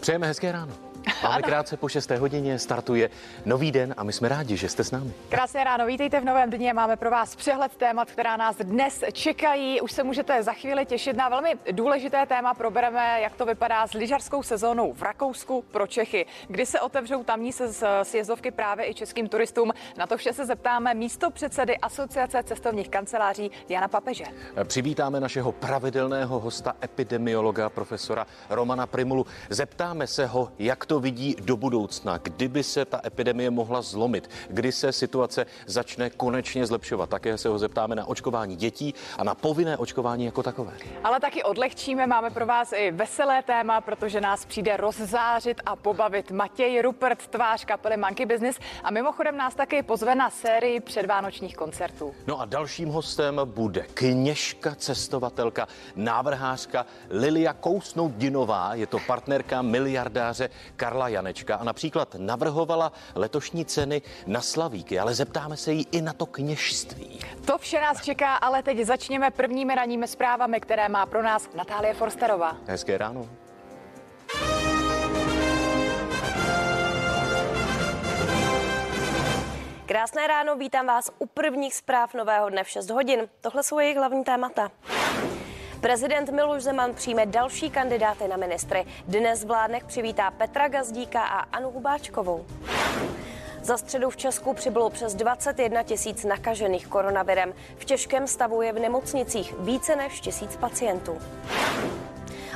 Přejeme hezké ráno. Máme krátce po 6. hodině, startuje nový den a my jsme rádi, že jste s námi. Krásné ráno, vítejte v novém dně. Máme pro vás přehled témat, která nás dnes čekají. Už se můžete za chvíli těšit na velmi důležité téma. Probereme, jak to vypadá s lyžařskou sezónou v Rakousku pro Čechy. Kdy se otevřou tamní se sjezdovky právě i českým turistům. Na to vše se zeptáme místo předsedy Asociace cestovních kanceláří Jana Papeže. Přivítáme našeho pravidelného hosta, epidemiologa profesora Romana Primulu. Zeptáme se ho, jak to vidí do budoucna, kdyby se ta epidemie mohla zlomit, kdy se situace začne konečně zlepšovat. Také se ho zeptáme na očkování dětí a na povinné očkování jako takové. Ale taky odlehčíme, máme pro vás i veselé téma, protože nás přijde rozzářit a pobavit Matěj Rupert, tvář kapely Monkey Business a mimochodem nás taky pozve na sérii předvánočních koncertů. No a dalším hostem bude kněžka, cestovatelka, návrhářka Lilia Kousnout Dinová, je to partnerka miliardáře Karla Janečka a například navrhovala letošní ceny na Slavíky, ale zeptáme se jí i na to kněžství. To vše nás čeká, ale teď začněme prvními ranními zprávami, které má pro nás Natálie Forsterová. Hezké ráno. Krásné ráno, vítám vás u prvních zpráv nového dne v 6 hodin. Tohle jsou jejich hlavní témata. Prezident Miloš Zeman přijme další kandidáty na ministry. Dnes vládnek přivítá Petra Gazdíka a Anu Hubáčkovou. Za středu v Česku přibylo přes 21 tisíc nakažených koronavirem. V těžkém stavu je v nemocnicích více než tisíc pacientů.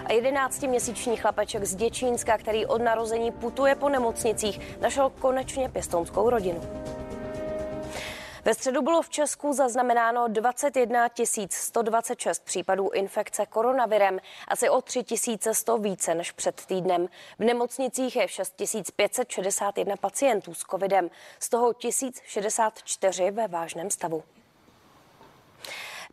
A 11-měsíční chlapeček z Děčínska, který od narození putuje po nemocnicích, našel konečně pěstounskou rodinu. Ve středu bylo v Česku zaznamenáno 21 126 případů infekce koronavirem, asi o 3 100 více než před týdnem. V nemocnicích je 6 561 pacientů s covidem, z toho 1064 ve vážném stavu.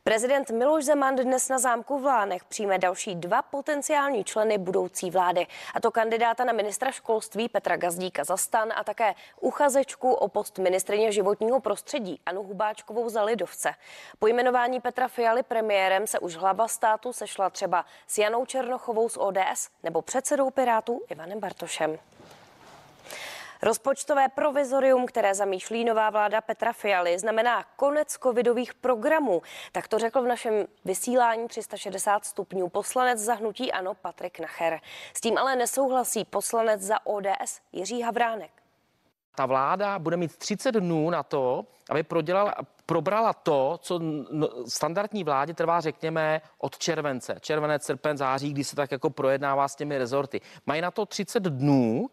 Prezident Miloš Zeman dnes na zámku v Lánech přijme další dva potenciální členy budoucí vlády. A to kandidáta na ministra školství Petra Gazdíka za stan a také uchazečku o post ministrině životního prostředí Anu Hubáčkovou za Lidovce. Po jmenování Petra Fialy premiérem se už hlava státu sešla třeba s Janou Černochovou z ODS nebo předsedou Pirátů Ivanem Bartošem. Rozpočtové provizorium, které zamýšlí nová vláda Petra Fialy, znamená konec covidových programů. Tak to řekl v našem vysílání 360 stupňů poslanec za hnutí Ano Patrik Nacher. S tím ale nesouhlasí poslanec za ODS Jiří Havránek. Ta vláda bude mít 30 dnů na to, aby prodělala, probrala to, co standardní vládě trvá, řekněme, od července. Červenec, srpen, září, kdy se tak jako projednává s těmi rezorty. Mají na to 30 dnů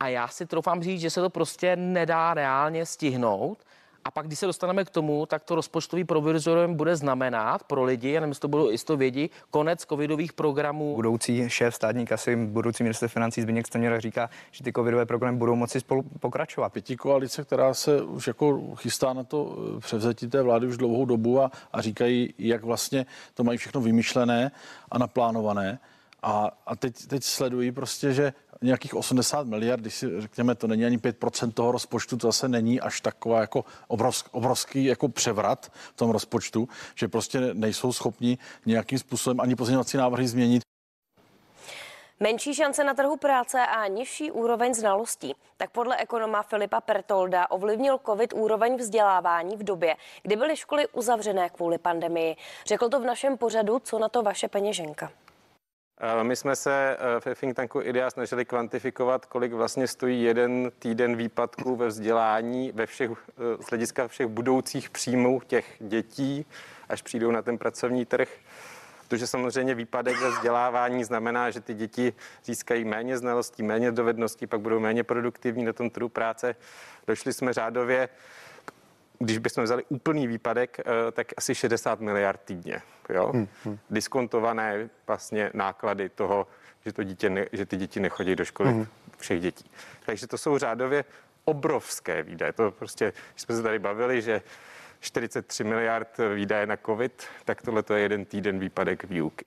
a já si troufám říct, že se to prostě nedá reálně stihnout. A pak, když se dostaneme k tomu, tak to rozpočtový provizorium bude znamenat pro lidi, já nevím, jestli to budou jisto vědí, konec covidových programů. Budoucí šéf státní kasy, budoucí minister financí Zbigněk Stanjura říká, že ty covidové programy budou moci spolu pokračovat. Pětí koalice, která se už jako chystá na to eh, převzetí té vlády už dlouhou dobu a, a říkají, jak vlastně to mají všechno vymyšlené a naplánované. A, a teď, teď sledují prostě, že nějakých 80 miliard, když si řekněme, to není ani 5% toho rozpočtu, to zase není až taková jako obrovský, obrovský jako převrat v tom rozpočtu, že prostě nejsou schopni nějakým způsobem ani pozměňovací návrhy změnit. Menší šance na trhu práce a nižší úroveň znalostí. Tak podle ekonoma Filipa Pertolda ovlivnil COVID úroveň vzdělávání v době, kdy byly školy uzavřené kvůli pandemii. Řekl to v našem pořadu, co na to vaše peněženka. My jsme se v think tanku IDEA snažili kvantifikovat, kolik vlastně stojí jeden týden výpadku ve vzdělání ve všech, z hlediska všech budoucích příjmů těch dětí, až přijdou na ten pracovní trh. Protože samozřejmě výpadek ve vzdělávání znamená, že ty děti získají méně znalostí, méně dovedností, pak budou méně produktivní na tom trhu práce. Došli jsme řádově když bychom vzali úplný výpadek, eh, tak asi 60 miliard týdně. Jo? Hmm, hmm. Diskontované vlastně náklady toho, že, to dítě ne, že ty děti nechodí do školy hmm. všech dětí. Takže to jsou řádově obrovské výdaje. To prostě, když jsme se tady bavili, že 43 miliard výdaje na COVID, tak tohle je jeden týden výpadek výuky.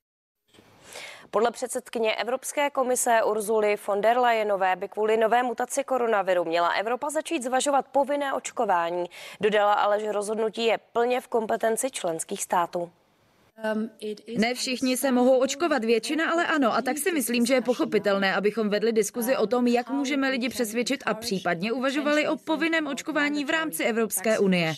Podle předsedkyně Evropské komise Urzuly von der Leyenové by kvůli nové mutaci koronaviru měla Evropa začít zvažovat povinné očkování. Dodala ale, že rozhodnutí je plně v kompetenci členských států. Ne všichni se mohou očkovat, většina ale ano. A tak si myslím, že je pochopitelné, abychom vedli diskuzi o tom, jak můžeme lidi přesvědčit a případně uvažovali o povinném očkování v rámci Evropské unie.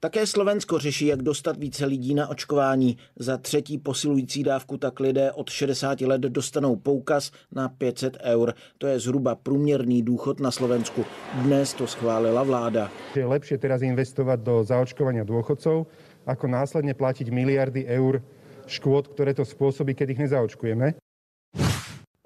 Také Slovensko řeší, jak dostat více lidí na očkování. Za třetí posilující dávku tak lidé od 60 let dostanou poukaz na 500 eur. To je zhruba průměrný důchod na Slovensku. Dnes to schválila vláda. Je lepšie teraz investovať do zaočkovania dôchodcov, ako následne platiť miliardy eur škôd, ktoré to spôsobí, keď ich nezaočkujeme.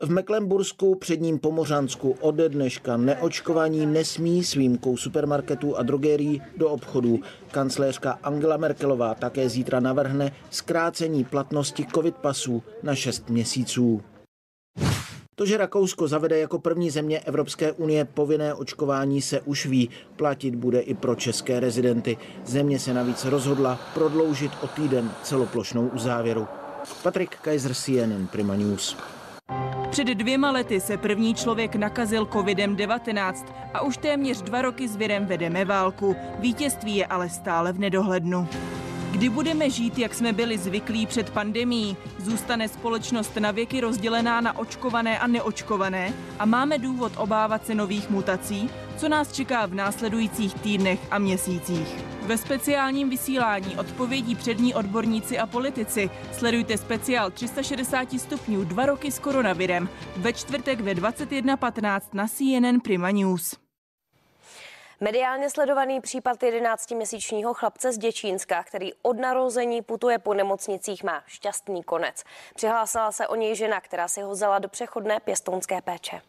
V Mecklenbursku, předním Pomořansku, ode dneška neočkovaní nesmí s výjimkou supermarketů a drogérií do obchodů. Kancléřka Angela Merkelová také zítra navrhne zkrácení platnosti covid pasů na 6 měsíců. To, že Rakousko zavede jako první země Evropské unie povinné očkování, se už ví. Platit bude i pro české rezidenty. Země se navíc rozhodla prodloužit o týden celoplošnou uzávěru. Patrik Kaiser, CNN Prima News. Před dvěma lety se první člověk nakazil covidem-19 a už téměř dva roky s virem vedeme válku. Vítězství je ale stále v nedohlednu. Kdy budeme žít, jak jsme byli zvyklí před pandemí? Zůstane společnost na věky rozdělená na očkované a neočkované? A máme důvod obávat se nových mutací? Co nás čeká v následujících týdnech a měsících? Ve speciálním vysílání odpovědí přední odborníci a politici sledujte speciál 360 stupňů dva roky s koronavirem ve čtvrtek ve 21.15 na CNN Prima News. Mediálně sledovaný případ 11-měsíčního chlapce z Děčínska, který od narození putuje po nemocnicích, má šťastný konec. Přihlásila se o něj žena, která si ho vzala do přechodné pěstounské péče.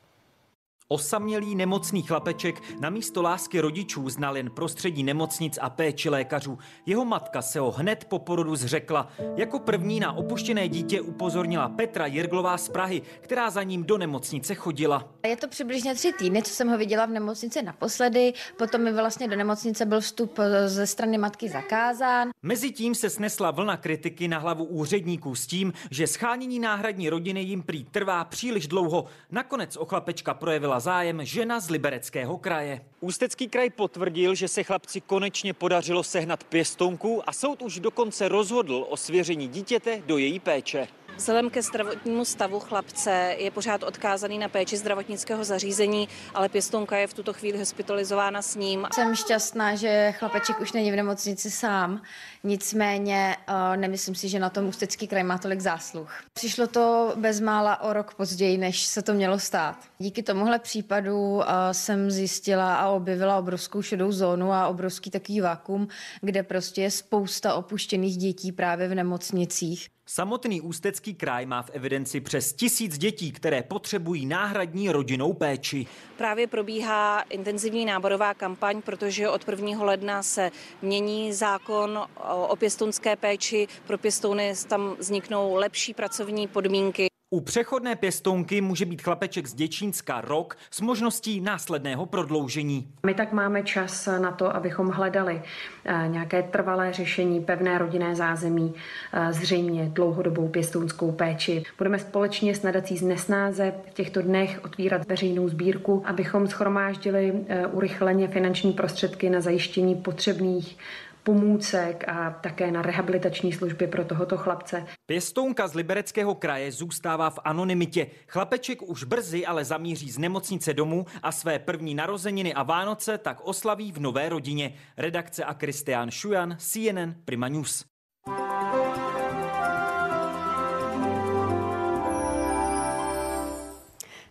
Osamělý nemocný chlapeček na místo lásky rodičů znal jen prostředí nemocnic a péči lékařů. Jeho matka se ho hned po porodu zřekla. Jako první na opuštěné dítě upozornila Petra Jirglová z Prahy, která za ním do nemocnice chodila. Je to přibližně tři týdny, co jsem ho viděla v nemocnici naposledy. Potom mi vlastně do nemocnice byl vstup ze strany matky zakázán. Mezitím se snesla vlna kritiky na hlavu úředníků s tím, že schánění náhradní rodiny jim prý trvá příliš dlouho. Nakonec o chlapečka projevila zájem žena z Libereckého kraje. Ústecký kraj potvrdil, že se chlapci konečně podařilo sehnat pěstounku a soud už dokonce rozhodl o svěření dítěte do její péče. Vzhledem ke zdravotnímu stavu chlapce je pořád odkázaný na péči zdravotnického zařízení, ale pěstounka je v tuto chvíli hospitalizována s ním. Jsem šťastná, že chlapeček už není v nemocnici sám, nicméně uh, nemyslím si, že na tom Ústecký kraj má tolik zásluh. Přišlo to bezmála o rok později, než se to mělo stát. Díky tomuhle případu uh, jsem zjistila a objevila obrovskou šedou zónu a obrovský takový vakuum, kde prostě je spousta opuštěných dětí právě v nemocnicích. Samotný Ústecký kraj má v evidenci přes tisíc dětí, které potřebují náhradní rodinnou péči. Právě probíhá intenzivní náborová kampaň, protože od 1. ledna se mění zákon o pěstounské péči. Pro pěstouny tam vzniknou lepší pracovní podmínky. U přechodné pěstounky může být chlapeček z Děčínska rok s možností následného prodloužení. My tak máme čas na to, abychom hledali eh, nějaké trvalé řešení, pevné rodinné zázemí, eh, zřejmě dlouhodobou pěstounskou péči. Budeme společně s nadací z Nesnáze v těchto dnech otvírat veřejnou sbírku, abychom schromáždili eh, urychleně finanční prostředky na zajištění potřebných pomůcek a také na rehabilitační služby pro tohoto chlapce. Pěstounka z Libereckého kraje zůstává v anonymitě. Chlapeček už brzy ale zamíří z nemocnice domů a své první narozeniny a Vánoce tak oslaví v nové rodině. Redakce a Kristián Šujan, CNN Prima News.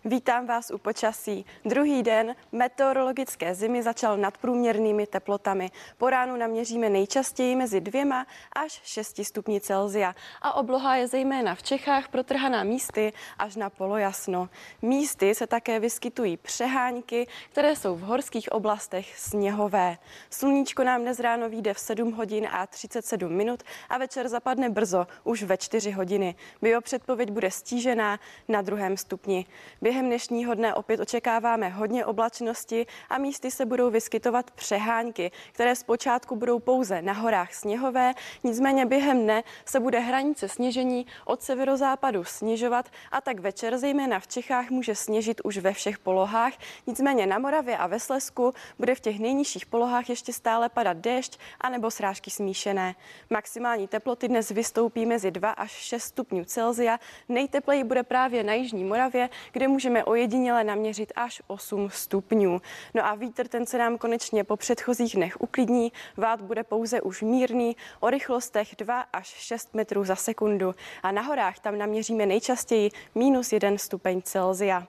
Vítám vás u počasí. Druhý den meteorologické zimy začal nadprůměrnými teplotami. Po ránu naměříme nejčastěji mezi dvěma až 6 stupni Celzia a obloha je zejména v Čechách protrhaná místy až na polojasno. Místy se také vyskytují přehánky, které jsou v horských oblastech sněhové. Sluníčko nám dnes ráno vyjde v 7 hodin a 37 minut a večer zapadne brzo, už ve 4 hodiny. Biopředpověď bude stížená na druhém stupni. Během Během dnešního dne opět očekáváme hodně oblačnosti a místy se budou vyskytovat přehánky, které zpočátku budou pouze na horách sněhové, nicméně během dne se bude hranice sněžení od severozápadu snižovat a tak večer zejména v Čechách může sněžit už ve všech polohách. Nicméně na Moravě a ve Slesku bude v těch nejnižších polohách ještě stále padat déšť anebo srážky smíšené. Maximální teploty dnes vystoupí mezi 2 až 6 stupňů Celzia. Nejtepleji bude právě na Jižní Moravě, kde můžeme ojediněle naměřit až 8 stupňů. No a vítr ten se nám konečně po předchozích dnech uklidní. Vát bude pouze už mírný o rychlostech 2 až 6 metrů za sekundu. A na horách tam naměříme nejčastěji minus 1 stupeň Celzia.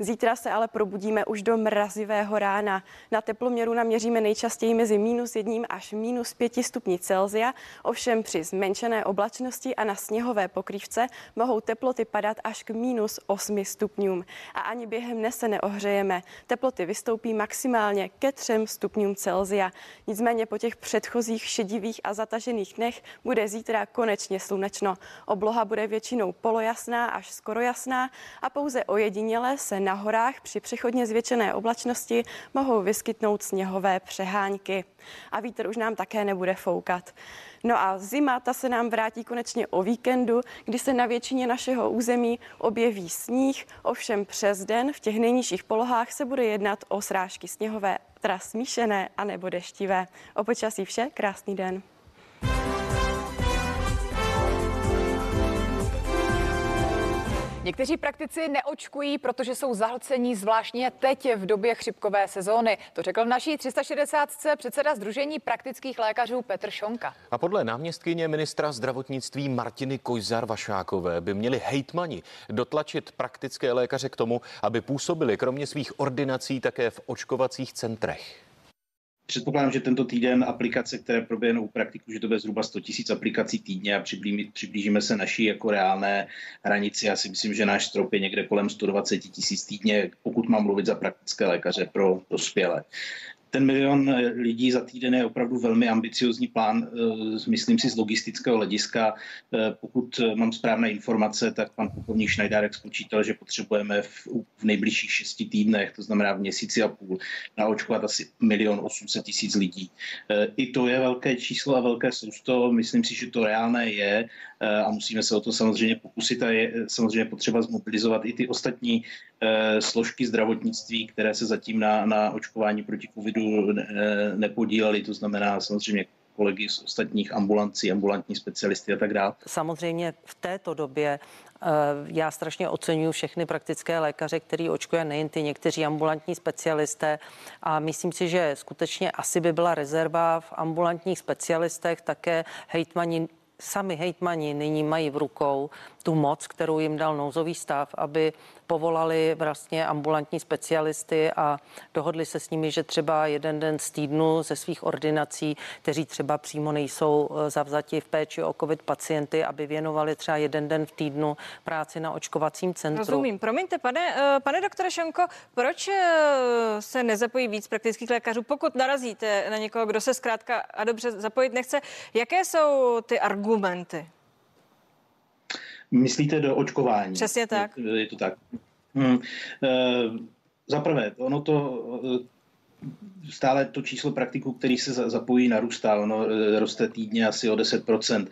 Zítra se ale probudíme už do mrazivého rána. Na teploměru naměříme nejčastěji mezi minus jedním až minus pěti stupni Celzia, ovšem při zmenšené oblačnosti a na sněhové pokrývce mohou teploty padat až k minus 8 stupňům. A ani během dne se neohřejeme. Teploty vystoupí maximálně ke 3 stupňům Celzia. Nicméně po těch předchozích šedivých a zatažených dnech bude zítra konečně slunečno. Obloha bude většinou polojasná až skoro jasná a pouze ojediněle se na horách při přechodně zvětšené oblačnosti mohou vyskytnout sněhové přehánky. A vítr už nám také nebude foukat. No a zima, ta se nám vrátí konečně o víkendu, kdy se na většině našeho území objeví sníh, ovšem přes den v těch nejnižších polohách se bude jednat o srážky sněhové, teda smíšené a nebo deštivé. O počasí vše, krásný den. Někteří praktici neočkují, protože jsou zahlcení zvláštně teď v době chřipkové sezóny. To řekl v naší 360. předseda Združení praktických lékařů Petr Šonka. A podle náměstkyně ministra zdravotnictví Martiny Kojzar Vašákové by měli hejtmani dotlačit praktické lékaře k tomu, aby působili kromě svých ordinací také v očkovacích centrech. Předpokládám, že tento týden aplikace, které proběhnou u praktiků, že to bude zhruba 100 000 aplikací týdně a přiblížíme se naší jako reálné hranici. Já si myslím, že náš strop je někde kolem 120 tisíc týdně, pokud mám mluvit za praktické lékaře pro dospělé ten milion eh, lidí za týden je opravdu velmi ambiciozní plán, eh, myslím si z logistického hlediska. Eh, pokud mám správné informace, tak pan plukovník Šnajdárek spočítal, že potřebujeme v, v nejbližších šesti týdnech, to znamená v měsíci a půl, naočkovat asi milion 800 tisíc lidí. I to je velké číslo a velké sousto. Myslím si, že to reálné je a musíme se o to samozřejmě pokusit a je samozřejmě potřeba zmobilizovat i ty ostatní složky zdravotnictví, které se zatím na, na očkování proti covidu nepodíleli, to znamená samozřejmě kolegy z ostatních ambulancí, ambulantní specialisty a tak dále. Samozřejmě v této době eh, já strašně oceňuji všechny praktické lékaře, který očkuje nejen ty někteří ambulantní specialisté a myslím si, že skutečně asi by byla rezerva v ambulantních specialistech, také hejtmani sami hejtmani nyní mají v rukou tu moc, kterou jim dal nouzový stav, aby povolali vlastně ambulantní specialisty a dohodli se s nimi, že třeba jeden den z týdnu ze svých ordinací, kteří třeba přímo nejsou eh, zavzati v péči o covid pacienty, aby věnovali třeba jeden den v týdnu práci na očkovacím centru. Rozumím. Promiňte, pane, eh, pane doktore Šonko, proč eh, se nezapojí víc praktických lékařů, pokud narazíte na někoho, kdo se zkrátka a dobře zapojit nechce? Jaké jsou ty argumenty? Myslíte do očkování? Přesně tak. Je, je to tak. Hmm. E, Za prvé, ono to stále to číslo praktiků, který se zapojí, narůstá. Ono eh, roste týdně asi o 10%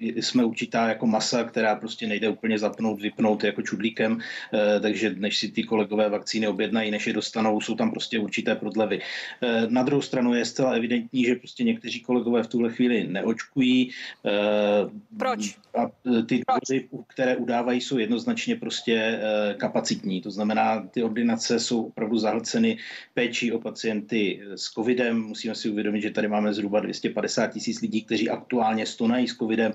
jsme určitá jako masa, která prostě nejde úplně zapnout, vypnout jako čudlíkem, eh, takže než si ty kolegové vakcíny objednají, než je dostanou, jsou tam prostě určité prodlevy. Eh, na druhou stranu je zcela evidentní, že prostě někteří kolegové v tuhle chvíli neočkují. Eh, Proč? A ty důvody, které udávají, jsou jednoznačně prostě kapacitní. To znamená, ty ordinace jsou opravdu zahlceny péčí o pacienty s covidem. Musíme si uvědomit, že tady máme zhruba 250 tisíc lidí, kteří aktuálně stonají s covidem.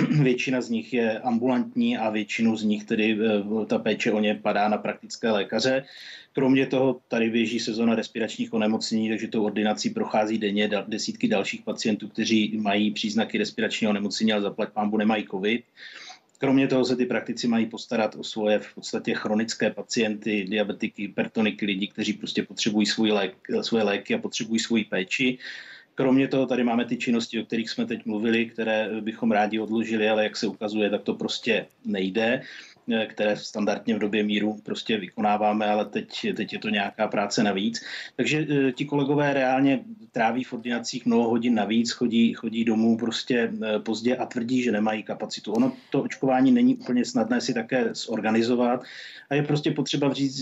Většina z nich je ambulantní a většinu z nich tedy eh, ta péče o ně padá na praktické lékaře. Kromě toho tady běží sezona respiračních onemocnění, takže tou ordinací prochází denně desítky dalších pacientů, kteří mají příznaky respiračního onemocnění, ale zaplať pámbu nemají covid. Kromě toho se ty praktici mají postarat o svoje v podstatě chronické pacienty, diabetiky, hypertoniky, lidi, kteří prostě potřebují svůj lék, svoje léky a potřebují svoji péči. Kromě toho tady máme ty činnosti, o kterých jsme teď mluvili, které bychom rádi odložili, ale jak se ukazuje, tak to prostě nejde. Které standardně v době míru prostě vykonáváme, ale teď, teď je to nějaká práce navíc. Takže ti kolegové reálně tráví v ordinacích mnoho hodin navíc, chodí, chodí domů prostě pozdě a tvrdí, že nemají kapacitu. Ono to očkování není úplně snadné si také zorganizovat a je prostě potřeba vzít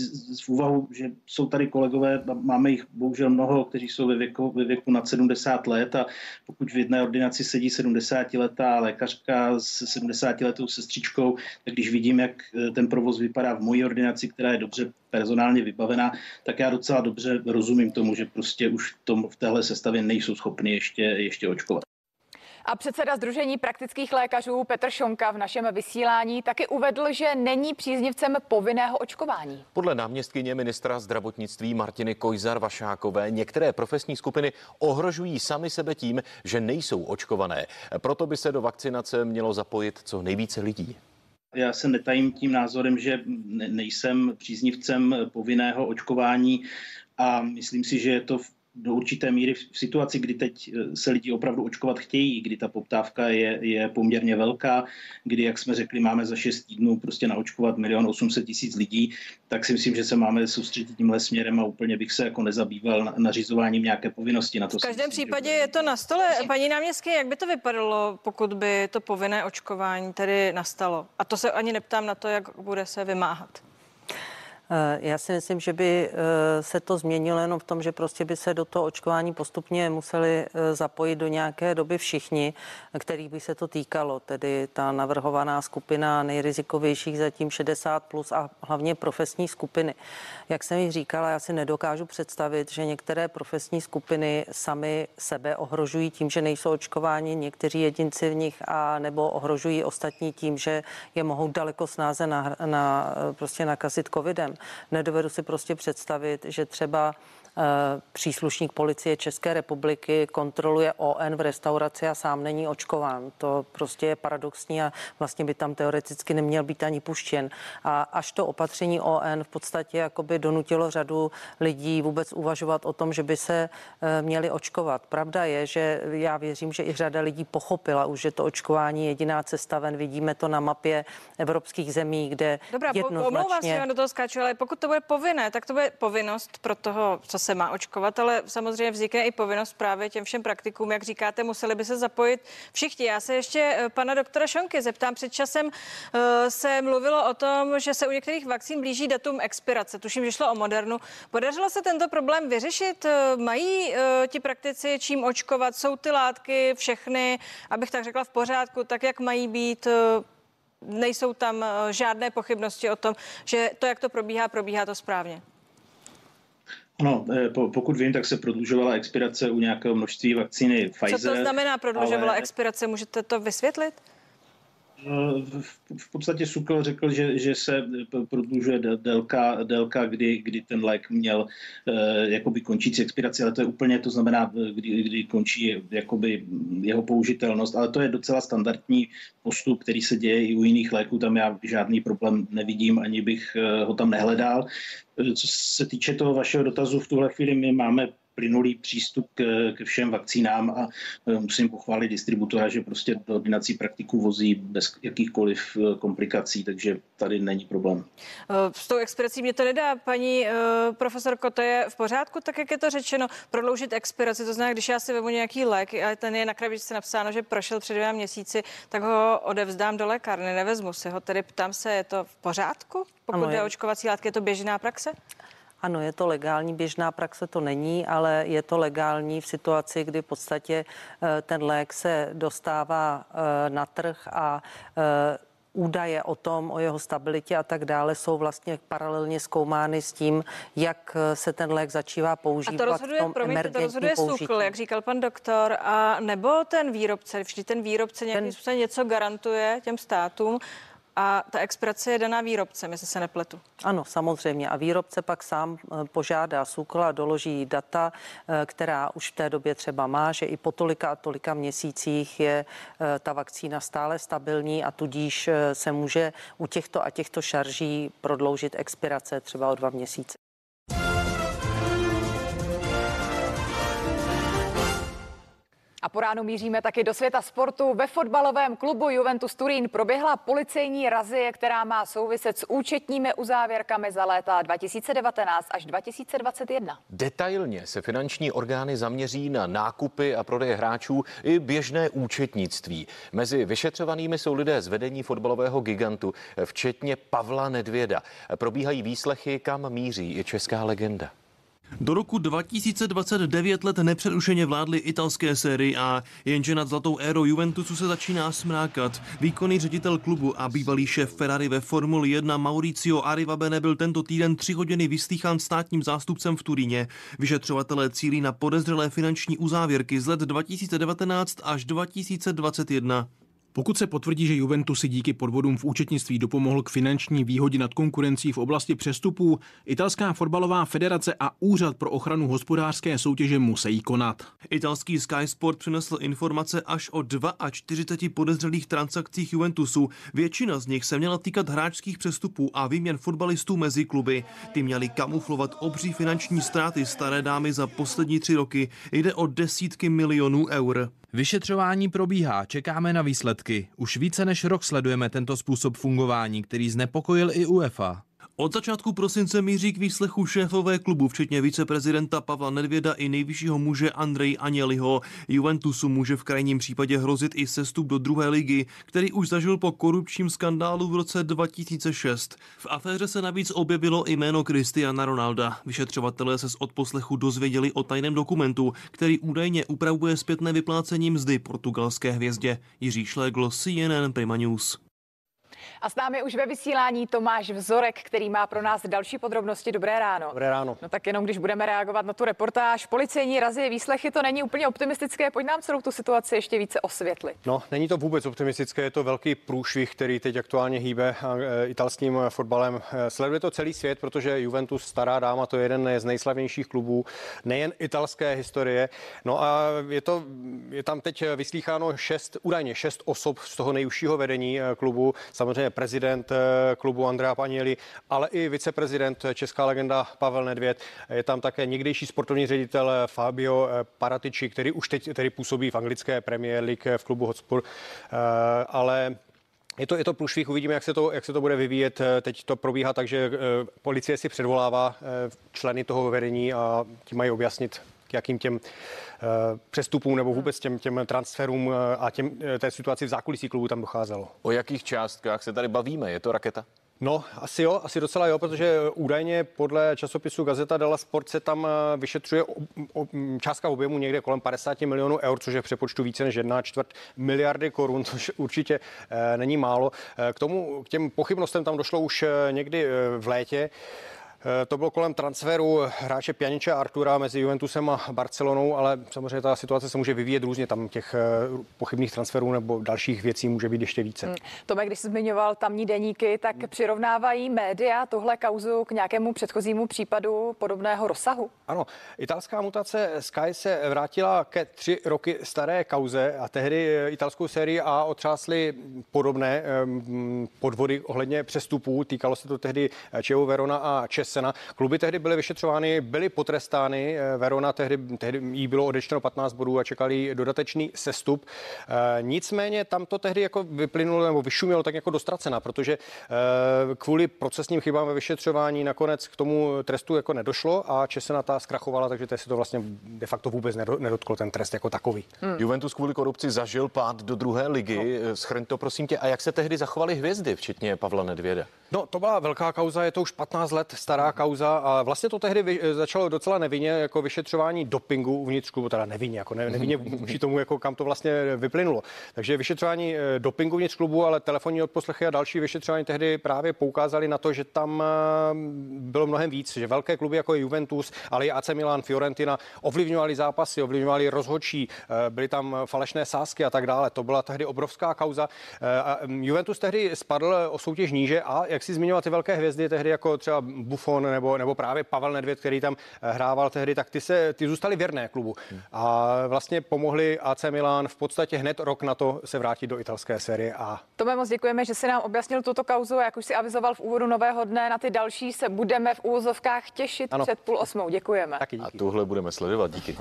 v úvahu, že jsou tady kolegové, máme jich bohužel mnoho, kteří jsou ve věku, ve věku nad 70 let a pokud v jedné ordinaci sedí 70 letá lékařka s 70 letou sestřičkou, tak když vidím, jak eh, ten provoz vypadá v mojí ordinaci, která je dobře personálně vybavená, tak já docela dobře rozumím tomu, že prostě už v, tom, v téhle sestavě nejsou schopni ještě, ještě očkovat. A předseda Združení praktických lékařů Petr Šonka v našem vysílání taky uvedl, že není příznivcem povinného očkování. Podle náměstkyně ministra zdravotnictví Martiny Kojzar Vašákové některé profesní skupiny ohrožují sami sebe tím, že nejsou očkované. Proto by se do vakcinace mělo zapojit co nejvíce lidí. Já se netajím tím názorem, že nejsem příznivcem povinného očkování a myslím si, že je to v do určité míry v situaci, kdy teď eh, se lidi opravdu očkovat chtějí, kdy ta poptávka je, je poměrně velká, kdy, jak jsme řekli, máme za 6 týdnů prostě naočkovat milion 800 tisíc lidí, tak si myslím, že se máme soustředit tímhle směrem a úplně bych se jako nezabýval nařizováním nějaké povinnosti na to. V každém myslím, případě je to na stole. Paní náměstky, jak by to vypadalo, pokud by to povinné očkování tedy nastalo? A to se ani neptám na to, jak bude se vymáhat. Eh, já si myslím, že by eh, se to změnilo jenom v tom, že prostě by se do toho očkování postupně museli eh, zapojit do nějaké doby všichni, kterých by se to týkalo, tedy ta navrhovaná skupina nejrizikovějších zatím 60 plus a hlavně profesní skupiny. Jak jsem již říkala, já si nedokážu představit, že některé profesní skupiny sami sebe ohrožují tím, že nejsou očkováni, někteří jedinci v nich a nebo ohrožují ostatní tím, že je mohou daleko snáze na, na, prostě nakazit covidem. Nedovedu si prostě představit, že třeba příslušník policie České republiky kontroluje ON v restauraci a sám není očkován. To prostě je paradoxní a vlastně by tam teoreticky neměl být ani puštěn. A až to opatření ON v podstatě jakoby donutilo řadu lidí vůbec uvažovat o tom, že by se eh, měli očkovat. Pravda je, že já věřím, že i řada lidí pochopila už, že to očkování je jediná cesta ven. Vidíme to na mapě evropských zemí, kde Dobrá, jednoznačně... Dobrá, do toho skáču, ale pokud to bude povinné, tak to bude povinnost pro toho, co se má očkovat, ale samozřejmě vznikne i povinnost právě těm všem praktikům, jak říkáte, museli by se zapojit všichni. Já se ještě eh, pana doktora Šonky zeptám. Před časem eh, se mluvilo o tom, že se u některých vakcín blíží datum expirace. Tuším, že šlo o Modernu. Podařilo se tento problém vyřešit? Eh, mají ti praktici čím očkovat? Jsou ty látky všechny, abych tak řekla, v pořádku, tak jak mají být? Nejsou tam žádné pochybnosti o tom, že to, jak to probíhá, probíhá to správně. No, pokud vím, tak se prodlužovala expirace u nějakého množství vakcíny Pfizer. Co to znamená prodlužovala ale... expirace? Můžete to vysvětlit? V podstatě Sukl řekl, že, že se prodlužuje délka, délka kdy, kdy ten lék měl eh, jakoby končící expiraci, ale to je úplně, to znamená, kdy, kdy končí jakoby jeho použitelnost, ale to je docela standardní postup, který se děje i u jiných léků, tam já žádný problém nevidím, ani bych eh, ho tam nehledal. Eh, co se týče toho vašeho dotazu, v tuhle chvíli my máme plynulý přístup k, ke všem vakcínám a e, musím pochválit distributora, že prostě do ordinací praktiků vozí bez jakýchkoliv e, komplikací, takže tady není problém. E, s tou expirací mě to nedá, paní profesorko, to je v pořádku, tak jak je to řečeno, prodloužit expiraci, to znamená, když já si vezmu nějaký lék a ten je na krabičce napsáno, že prošel před dvěma měsíci, tak ho odevzdám do lékárny, nevezmu si ho, tedy ptám se, je to v pořádku? Pokud ano, je očkovací látky, je to běžná praxe? Ano, je to legální, běžná praxe to není, ale je to legální v situaci, kdy v podstatě eh, ten lék se dostává eh, na trh a eh, údaje o tom, o jeho stabilitě a tak dále jsou vlastně paralelně zkoumány s tím, jak se ten lék začívá používat. A to rozhoduje, promiňte, to rozhoduje SUKL, jak říkal pan doktor, a nebo ten výrobce, vždy ten výrobce nějakým ten... způsobem něco garantuje těm státům a ta expirace je daná výrobcem, jestli se nepletu. Ano, samozřejmě. A výrobce pak sám eh, požádá SÚKL a doloží data, eh, která už v té době třeba má, že i po tolika a tolika měsících je eh, ta vakcína stále stabilní a tudíž se může u těchto a těchto šarží prodloužit expirace třeba o dva měsíce. A po ránu míříme taky do světa sportu. Ve fotbalovém klubu Juventus Turín proběhla policejní razie, která má souviset s účetními uzávěrkami za léta 2019 až 2021. Detailně se finanční orgány zaměří na nákupy a prodej hráčů i běžné účetnictví. Mezi vyšetřovanými jsou lidé z vedení fotbalového gigantu, včetně Pavla Nedvěda. Probíhají výslechy, kam míří i česká legenda. Do roku 2029 let nepřerušeně vládly italské série A, jenže nad zlatou érou Juventusu se začíná smrákat. Výkonný ředitel klubu a bývalý šéf Ferrari ve Formuli 1 Mauricio Arrivabene byl tento týden tři hodiny vyslýchán státním zástupcem v Turíně. Vyšetřovatelé cílí na podezřelé finanční uzávěrky z let 2019 až 2021. Pokud se potvrdí, že Juventus si díky podvodům v účetnictví dopomohl k finanční výhodě nad konkurencí v oblasti přestupů, italská fotbalová federace a Úřad pro ochranu hospodářské soutěže musí konat. Italský Sky Sport přinesl informace až o 42 podezřelých transakcích Juventusu. Většina z nich se měla týkat hráčských přestupů a výměn fotbalistů mezi kluby. Ty měly kamuflovat obří finanční ztráty staré dámy za poslední tři roky. Jde o desítky milionů eur. Vyšetřování probíhá, čekáme na výsledky. Už více než rok sledujeme tento způsob fungování, který znepokojil i UEFA. Od začátku prosince míří k výslechu šéfové klubu, včetně viceprezidenta Pavla Nedvěda i nejvyššího muže Andrej Aněliho. Juventusu může v krajním případě hrozit i sestup do druhé ligy, který už zažil po korupčním skandálu v roce 2006. V aféře se navíc objevilo jméno Cristiana Ronalda. Vyšetřovatelé se z odposlechu dozvěděli o tajném dokumentu, který údajně upravuje zpětné vyplácení mzdy portugalské hvězdě. Jiří Šlegl, CNN Prima News. A s námi už ve vysílání Tomáš Vzorek, který má pro nás další podrobnosti. Dobré ráno. Dobré ráno. No tak jenom když budeme reagovat na tu reportáž, policejní razie, výslechy, to není úplně optimistické. Pojď nám celou tu situaci ještě více osvětlit. No, není to vůbec optimistické, je to velký průšvih, který teď aktuálně hýbe e, italským fotbalem. E, sleduje to celý svět, protože Juventus, stará dáma, to je jeden z nejslavnějších klubů, nejen italské historie. No a je, to, je tam teď vyslýcháno šest, údajně šest osob z toho nejužšího vedení klubu. Samozřejmě prezident klubu Andrea Panieli, ale i viceprezident česká legenda Pavel Nedvěd. Je tam také někdejší sportovní ředitel Fabio Paratici, který už teď který působí v anglické Premier League v klubu Hotspur, ale je to, je to průšvih, uvidíme, jak se, to, jak se to bude vyvíjet. Teď to probíhá tak, že policie si předvolává členy toho vedení a ti mají objasnit, k jakým těm přestupům nebo vůbec těm, těm transferům a těm, té situaci v zákulisí klubu tam docházelo. O jakých částkách se tady bavíme? Je to raketa? No, asi jo, asi docela jo, protože údajně podle časopisu Gazeta della Sport se tam vyšetřuje o, o, částka objemu někde kolem 50 milionů eur, což je v přepočtu více než jedna čtvrt miliardy korun, což určitě e, není málo. E, k tomu, k těm pochybnostem tam došlo už někdy v létě. To bylo kolem transferu hráče Pjaniče Artura mezi Juventusem a Barcelonou, ale samozřejmě ta situace se může vyvíjet různě. Tam těch pochybných transferů nebo dalších věcí může být ještě více. Hmm. Tome, když jsi zmiňoval tamní deníky, tak přirovnávají média tohle kauzu k nějakému předchozímu případu podobného rozsahu? Ano, italská mutace Sky se vrátila ke tři roky staré kauze a tehdy italskou sérii A otřásly podobné podvody ohledně přestupů. Týkalo se to tehdy Čeho Verona a Čes Sena. Kluby tehdy byly vyšetřovány, byly potrestány. Verona tehdy, tehdy jí bylo odečteno 15 bodů a čekali dodatečný sestup. Nicméně tam to tehdy jako vyplynulo nebo vyšumělo tak jako dostracena, protože kvůli procesním chybám ve vyšetřování nakonec k tomu trestu jako nedošlo a Česena ta zkrachovala, takže se to vlastně de facto vůbec nedotklo ten trest jako takový. Hmm. Juventus kvůli korupci zažil pád do druhé ligy. No. Schrň to prosím tě. A jak se tehdy zachovali hvězdy, včetně Pavla Nedvěda? No, to byla velká kauza, je to už 15 let stará kauza a vlastně to tehdy vy, začalo docela nevinně jako vyšetřování dopingu uvnitř klubu, teda nevinně, jako ne, nevinně vůči tomu, jako kam to vlastně vyplynulo. Takže vyšetřování dopingu uvnitř klubu, ale telefonní odposlechy a další vyšetřování tehdy právě poukázali na to, že tam bylo mnohem víc, že velké kluby jako je Juventus, ale i AC Milan, Fiorentina ovlivňovali zápasy, ovlivňovali rozhodčí, byly tam falešné sázky a tak dále. To byla tehdy obrovská kauza. Juventus tehdy spadl o soutěž níže a jak si zmiňoval ty velké hvězdy, tehdy jako třeba Buffon Buffon nebo, nebo právě Pavel Nedvěd, který tam hrával tehdy, tak ty, se, ty zůstali věrné klubu. A vlastně pomohli AC Milan v podstatě hned rok na to se vrátit do italské série A. Tome, moc děkujeme, že si nám objasnil tuto kauzu. Jak už si avizoval v úvodu nového dne, na ty další se budeme v úvozovkách těšit ano. před půl osmou. Děkujeme. Taky díky. A tuhle budeme sledovat, díky.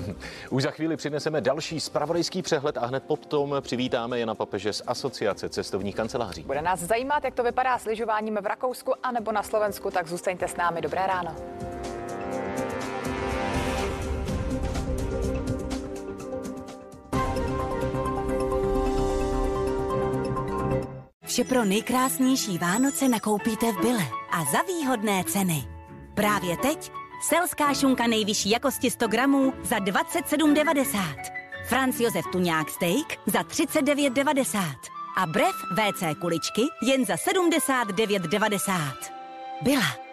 už za chvíli přineseme další spravodajský přehled a hned potom přivítáme Jana Papeže z Asociace cestovních kanceláří. Bude nás zajímat, jak to vypadá s lyžováním v Rakousku a nebo na Slovensku, tak zůstaňte s námi. Dobré ráno. Vše pro nejkrásnější Vánoce nakoupíte v Bile a za výhodné ceny. Právě teď selská šunka nejvyšší jakosti 100 gramů za 27,90. Franz Josef Tuňák Steak za 39,90. A brev WC kuličky jen za 79,90. Byla.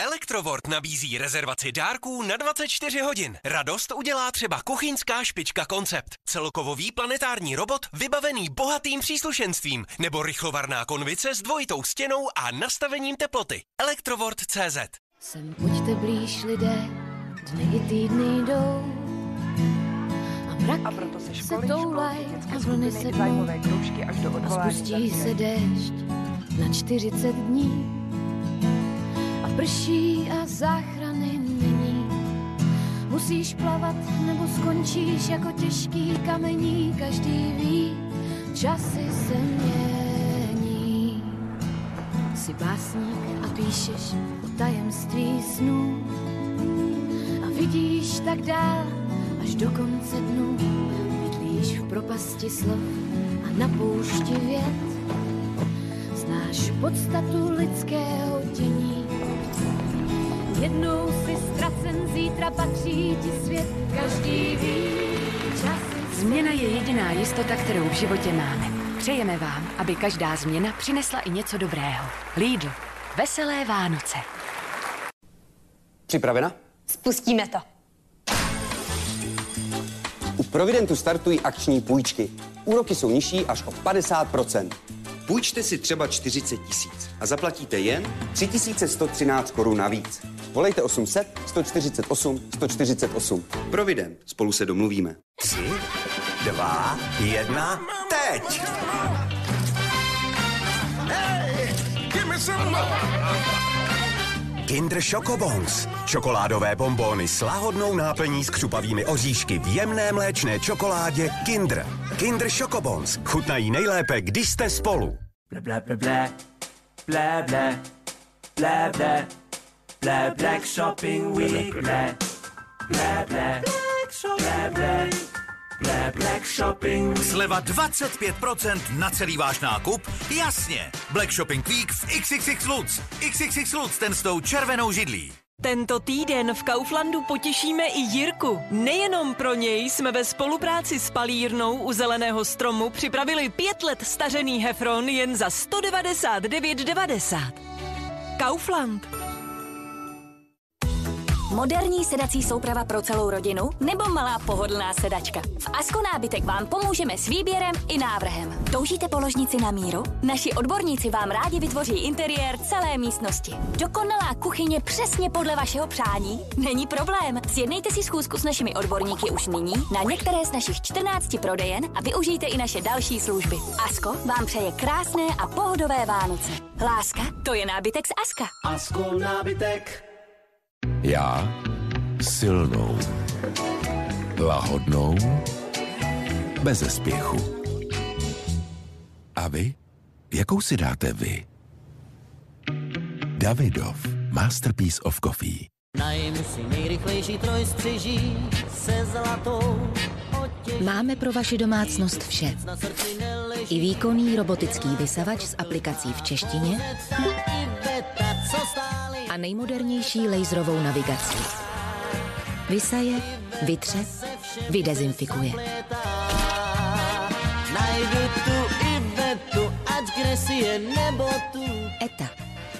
Elektrovort nabízí rezervaci dárků na 24 hodin. Radost udělá třeba kuchyňská špička koncept, celkovový planetární robot vybavený bohatým příslušenstvím nebo rychlovarná konvice s dvojitou stěnou a nastavením teploty. Elektrovort.cz Sem pojďte blíž lidé, dny i týdny jdou. A mraky a proto se školy, se toulaj školky, a vlny se zájmové kroužky až do a odvolání. spustí se déšť na 40 dní. Prší a záchrany není. Musíš plavat nebo skončíš jako těžký kamení. Každý ví, časy se mění. Jsi básník a píšeš o tajemství snů. A vidíš tak dál až do konce dnů. Bydlíš v propasti slov a na poušti věd. Znáš podstatu lidského dění. Jednou si ztracen, zítra patří ti svět. Každý ví, časy Změna je jediná jistota, kterou v životě máme. Přejeme vám, aby každá změna přinesla i něco dobrého. Lidl. Veselé Vánoce. Připravena? Spustíme to. U Providentu startují akční půjčky. Úroky jsou nižší až o 50%. Půjčte si třeba 40 tisíc a zaplatíte jen 3113 korun navíc. Volejte 800 148 148. Provident. Spolu se domluvíme. Tři, dva, jedna, teď! Hey, give me some more. Kinder Chocobons. Čokoládové bombóny s lahodnou náplní s křupavými oříšky v jemné mléčné čokoládě Kinder. Kinder Chocobons. Chutnají nejlépe, když jste spolu. Bla bla bla bla. Bla bla. Bla bla. Bla Black Shopping Week. Bla. Bla bla. Bla bla. Bla Black Shopping Week. Sleva 25% na celý váš nákup? Jasně! Black Shopping Week v XXX Lutz. XXX Lutz, ten s tou červenou židlí. Tento týden v Kauflandu potěšíme i Jirku. Nejenom pro něj jsme ve spolupráci s palírnou u Zeleného stromu připravili pět let stařený hefron jen za 199,90. Kaufland. Moderní sedací souprava pro celou rodinu nebo malá pohodlná sedačka. V Asko nábytek vám pomůžeme s výběrem i návrhem. Toužíte položnici na míru? Naši odborníci vám rádi vytvoří interiér celé místnosti. Dokonalá kuchyně přesně podle vašeho přání? Není problém. Sjednejte si schůzku s našimi odborníky už nyní na některé z našich 14 prodejen a využijte i naše další služby. Asko vám přeje krásné a pohodové Vánoce. Láska, to je nábytek z Aska. Asko nábytek. Já silnou, lahodnou, bez spěchu. A vy? Jakou si dáte vy? Davidov, Masterpiece of Coffee. Najmi si nejrychlejší trojstřiží se zlatou Máme pro vaši domácnost vše. I výkonný robotický vysavač s aplikací v češtině nejmodernější laserovou navigací. Vysaje, vytře, vydezinfikuje. Najdu tu Ivetu, ať kde si je nebo tu ETA.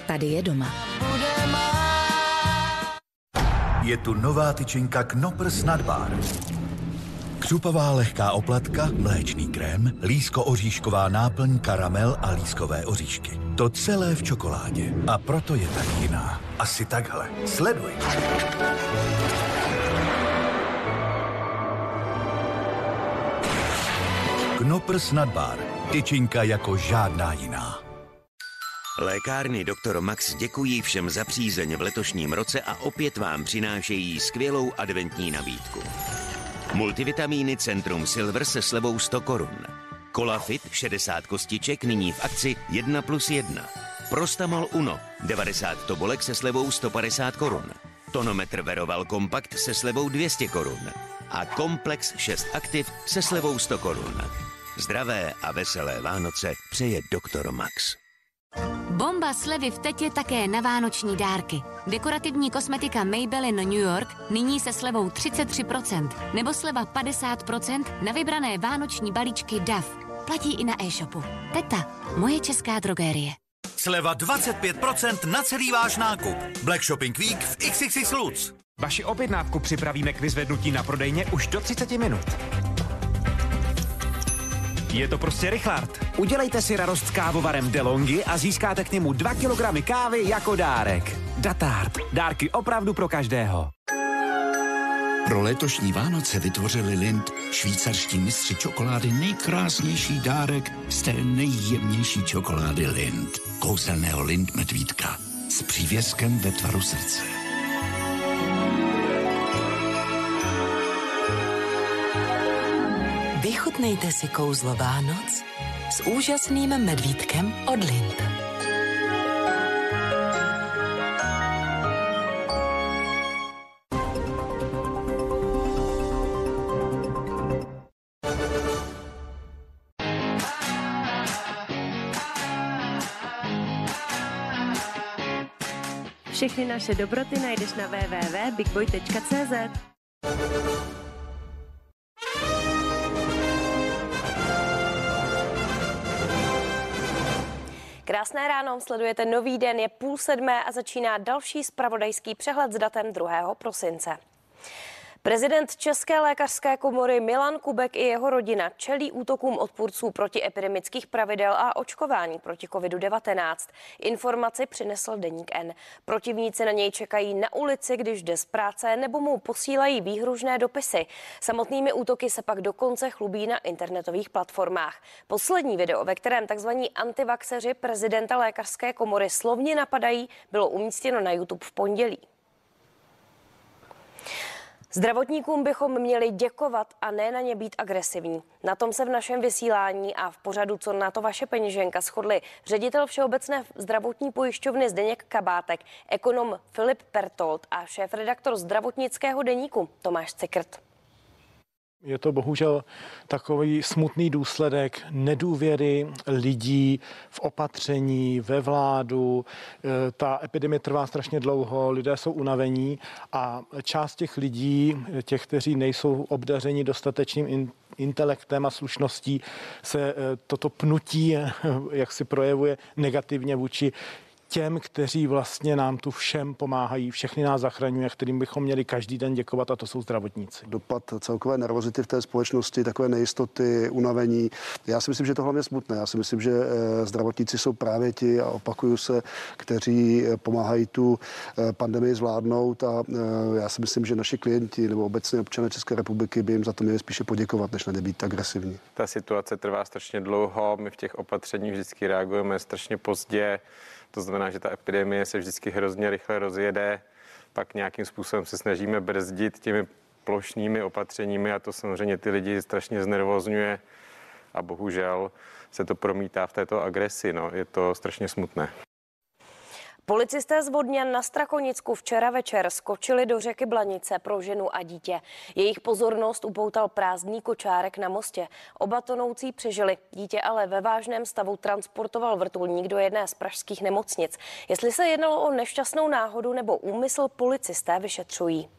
Tady je doma. bude má. Je tu nová tyčinka Knoppers Nadbar. Křupavá lehká oplatka, mléčný krém, lísko-oříšková náplň, karamel a lískové oříšky. To celé v čokoládě. A proto je tak jiná. Asi takhle. Sleduj. Knoprs Nadbar. Tyčinka jako žádná jiná. Lékárny Dr. Max děkují všem za přízeň v letošním roce a opět vám přinášejí skvělou adventní nabídku. Multivitamíny Centrum Silver se slevou 100 korun. Colafit 60 kostiček nyní v akci 1 plus 1. Prostamol Uno 90 tobolek se slevou 150 korun. Tonometr Veroval Kompakt se slevou 200 korun. A Komplex 6 Aktiv se slevou 100 korun. Zdravé a veselé Vánoce přeje Dr. Max. Bomba slevy v Tetě také na vánoční dárky. Dekorativní kosmetika Maybelline New York nyní se slevou 33%, nebo sleva 50% na vybrané vánoční balíčky DAF. Platí i na e-shopu. Teta, moje česká drogérie. Sleva 25% na celý váš nákup. Black Shopping Week v XXX Lutz. Vaši objednávku připravíme k vyzvednutí na prodejně už do 30 minut. Je to prostě Richard. Udělejte si radost s kávovarem DeLonghi a získáte k němu 2 kg kávy jako dárek. Datard. Dárky opravdu pro každého. Pro letošní Vánoce vytvořili Lind švýcarští mistři čokolády nejkrásnější dárek z té nejjemnější čokolády Lind. Kouzelného Lind medvídka s přívěskem ve tvaru srdce. Vychutnejte si kouzlo Vánoc s úžasným medvídkem od Lind. Všechny naše dobroty najdeš na www.bigboy.cz. Krásné ráno, sledujete nový den, je půl sedmé a začíná další spravodajský přehled s datem 2. prosince. Prezident České lékařské komory Milan Kubek i jeho rodina čelí útokům odpůrců protiepidemických pravidel a očkování proti COVID-19. Informaci přinesl Deník N. Protivníci na něj čekají na ulici, když jde z práce nebo mu posílají výhružné dopisy. Samotnými útoky se pak dokonce chlubí na internetových platformách. Poslední video, ve kterém tzv. antivaxeři prezidenta lékařské komory slovně napadají, bylo umístěno na YouTube v pondělí. Zdravotníkům bychom měli děkovat a ne na ně být agresivní. Na tom se v našem vysílání a v pořadu Co na to vaše peněženka shodli ředitel Všeobecné zdravotní pojišťovny Zdeněk Kabátek, ekonom Filip Pertold a šéf-redaktor zdravotnického deníku Tomáš Cikrt. Je to bohužel takový smutný důsledek nedůvěry lidí v opatření, ve vládu. E, ta epidemie trvá strašně dlouho, lidé jsou unavení a část těch lidí, těch, kteří nejsou obdařeni dostatečným intelektem a slušností, se e, toto pnutí, jak si projevuje negativně vůči těm, kteří vlastně nám tu všem pomáhají, všechny nás zachraňují, kterým bychom měli každý den děkovat, a to jsou zdravotníci. Dopad celkové nervozity v té společnosti, takové nejistoty, unavení. Já si myslím, že to hlavně smutné. Já si myslím, že eh, zdravotníci jsou právě ti, a opakuju se, kteří eh, pomáhají tu eh, pandemii zvládnout a já si myslím, že naši klienti nebo obecně občané České republiky by jim za to měli spíše poděkovat, než na být agresivní. Ta situace trvá strašně dlouho, my v těch opatřeních vždycky reagujeme strašně pozdě. To znamená, že ta epidemie se vždycky hrozně rychle rozjede, pak nějakým způsobem se snažíme brzdit těmi plošnými opatřeními a to samozřejmě ty lidi strašně znervozňuje a bohužel se to promítá v této agresi. No. Je to strašně smutné. Policisté z Vodňan na Strakonicku včera večer skočili do řeky Blanice pro ženu a dítě. Jejich pozornost upoutal prázdný kočárek na mostě. Oba tonoucí přežili. Dítě ale ve vážném stavu transportoval vrtulník do jedné z pražských nemocnic. Jestli se jednalo o nešťastnou náhodu nebo úmysl, policisté vyšetřují.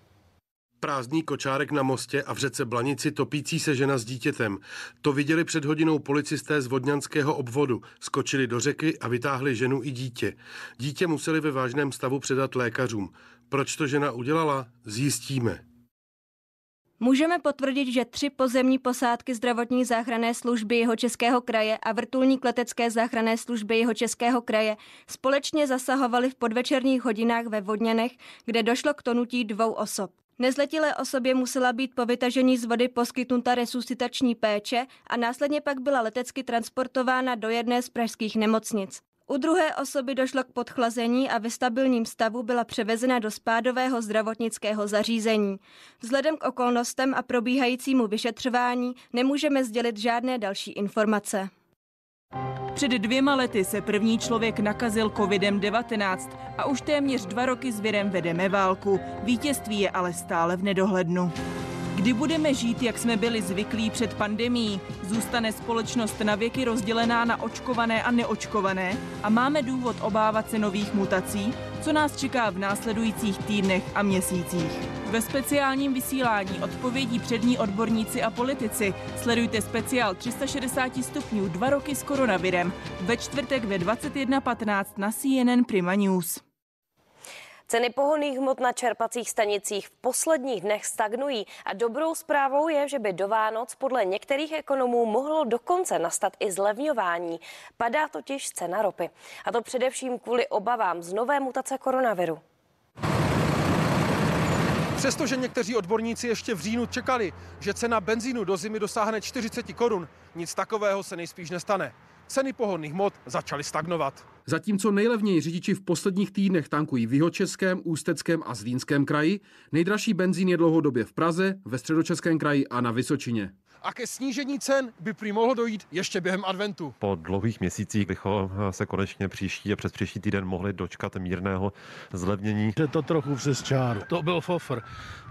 Prázdný kočárek na mostě a v řece Blanici topící se žena s dítětem. To viděli před hodinou policisté z vodňanského obvodu. Skočili do řeky a vytáhli ženu i dítě. Dítě museli ve vážném stavu předat lékařům. Proč to žena udělala? Zjistíme. Můžeme potvrdit, že tři pozemní posádky zdravotní záchranné služby jeho českého kraje a vrtulník letecké záchranné služby jeho českého kraje společně zasahovaly v podvečerních hodinách ve Vodňanech, kde došlo k tonutí dvou osob. Nezletilé osobě musela být po vytažení z vody poskytnuta resuscitační péče a následně pak byla letecky transportována do jedné z pražských nemocnic. U druhé osoby došlo k podchlazení a ve stabilním stavu byla převezena do spádového zdravotnického zařízení. Vzhledem k okolnostem a probíhajícímu vyšetřování nemůžeme sdělit žádné další informace. Před dvěma lety se první člověk nakazil covidem-19 a už téměř dva roky s virem vedeme válku. Vítězství je ale stále v nedohlednu. Kdy budeme žít, jak jsme byli zvyklí před pandemí? Zůstane společnost na věky rozdělená na očkované a neočkované? A máme důvod obávat se nových mutací? Co nás čeká v následujících týdnech a měsících? Ve speciálním vysílání odpovědí přední odborníci a politici sledujte speciál 360 stupňů dva roky s koronavirem ve čtvrtek ve 21.15 na CNN Prima News. Ceny pohonných hmot na čerpacích stanicích v posledních dnech stagnují a dobrou zprávou je, že by do Vánoc podle některých ekonomů mohlo dokonce nastat i zlevňování. Padá totiž cena ropy. A to především kvůli obavám z nové mutace koronaviru. Přestože někteří odborníci ještě v říjnu čekali, že cena benzínu do zimy dosáhne 40 korun, nic takového se nejspíš nestane. Ceny pohonných hmot začaly stagnovat. Zatímco nejlevněji řidiči v posledních týdnech tankují v Jihočeském, Ústeckém a Zlínském kraji, nejdražší benzín je dlouhodobě v Praze, ve Středočeském kraji a na Vysočině a ke snížení cen by prý mohlo dojít ještě během adventu. Po dlouhých měsících bychom se konečně příští a přes příští týden mohli dočkat mírného zlevnění. Je to trochu přes čáru. To byl fofr.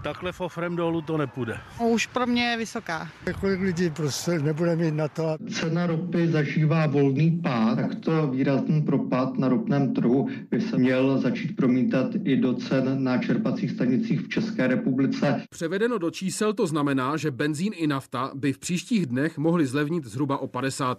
Takhle fofrem dolů to nepůjde. Už pro mě je vysoká. Kolik lidí prostě nebude mít na to. Cena ropy zažívá volný pád, tak to výrazný propad na ropném trhu by se měl začít promítat i do cen na čerpacích stanicích v České republice. Převedeno do čísel to znamená, že benzín i nafta by v příštích dnech mohly zlevnit zhruba o 50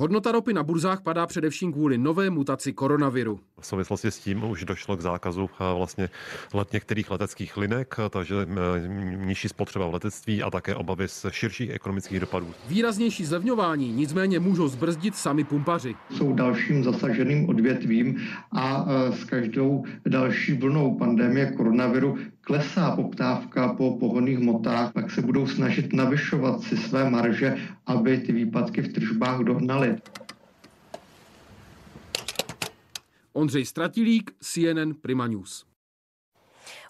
Hodnota ropy na burzách padá především kvůli nové mutaci koronaviru. V souvislosti s tím už došlo k zákazu eh, vlastně let některých leteckých linek, takže eh, nižší spotřeba v letectví a také obavy z širších ekonomických dopadů. Výraznější zlevňování nicméně můžou zbrzdit sami pumpaři. Jsou dalším zasaženým odvětvím a eh, s každou další vlnou pandemie koronaviru klesá poptávka po pohonných hmotách, tak se budou snažit navyšovat si své marže, aby ty výpadky v tržbách dohnaly. Ondřej Stratilík, CNN Prima News.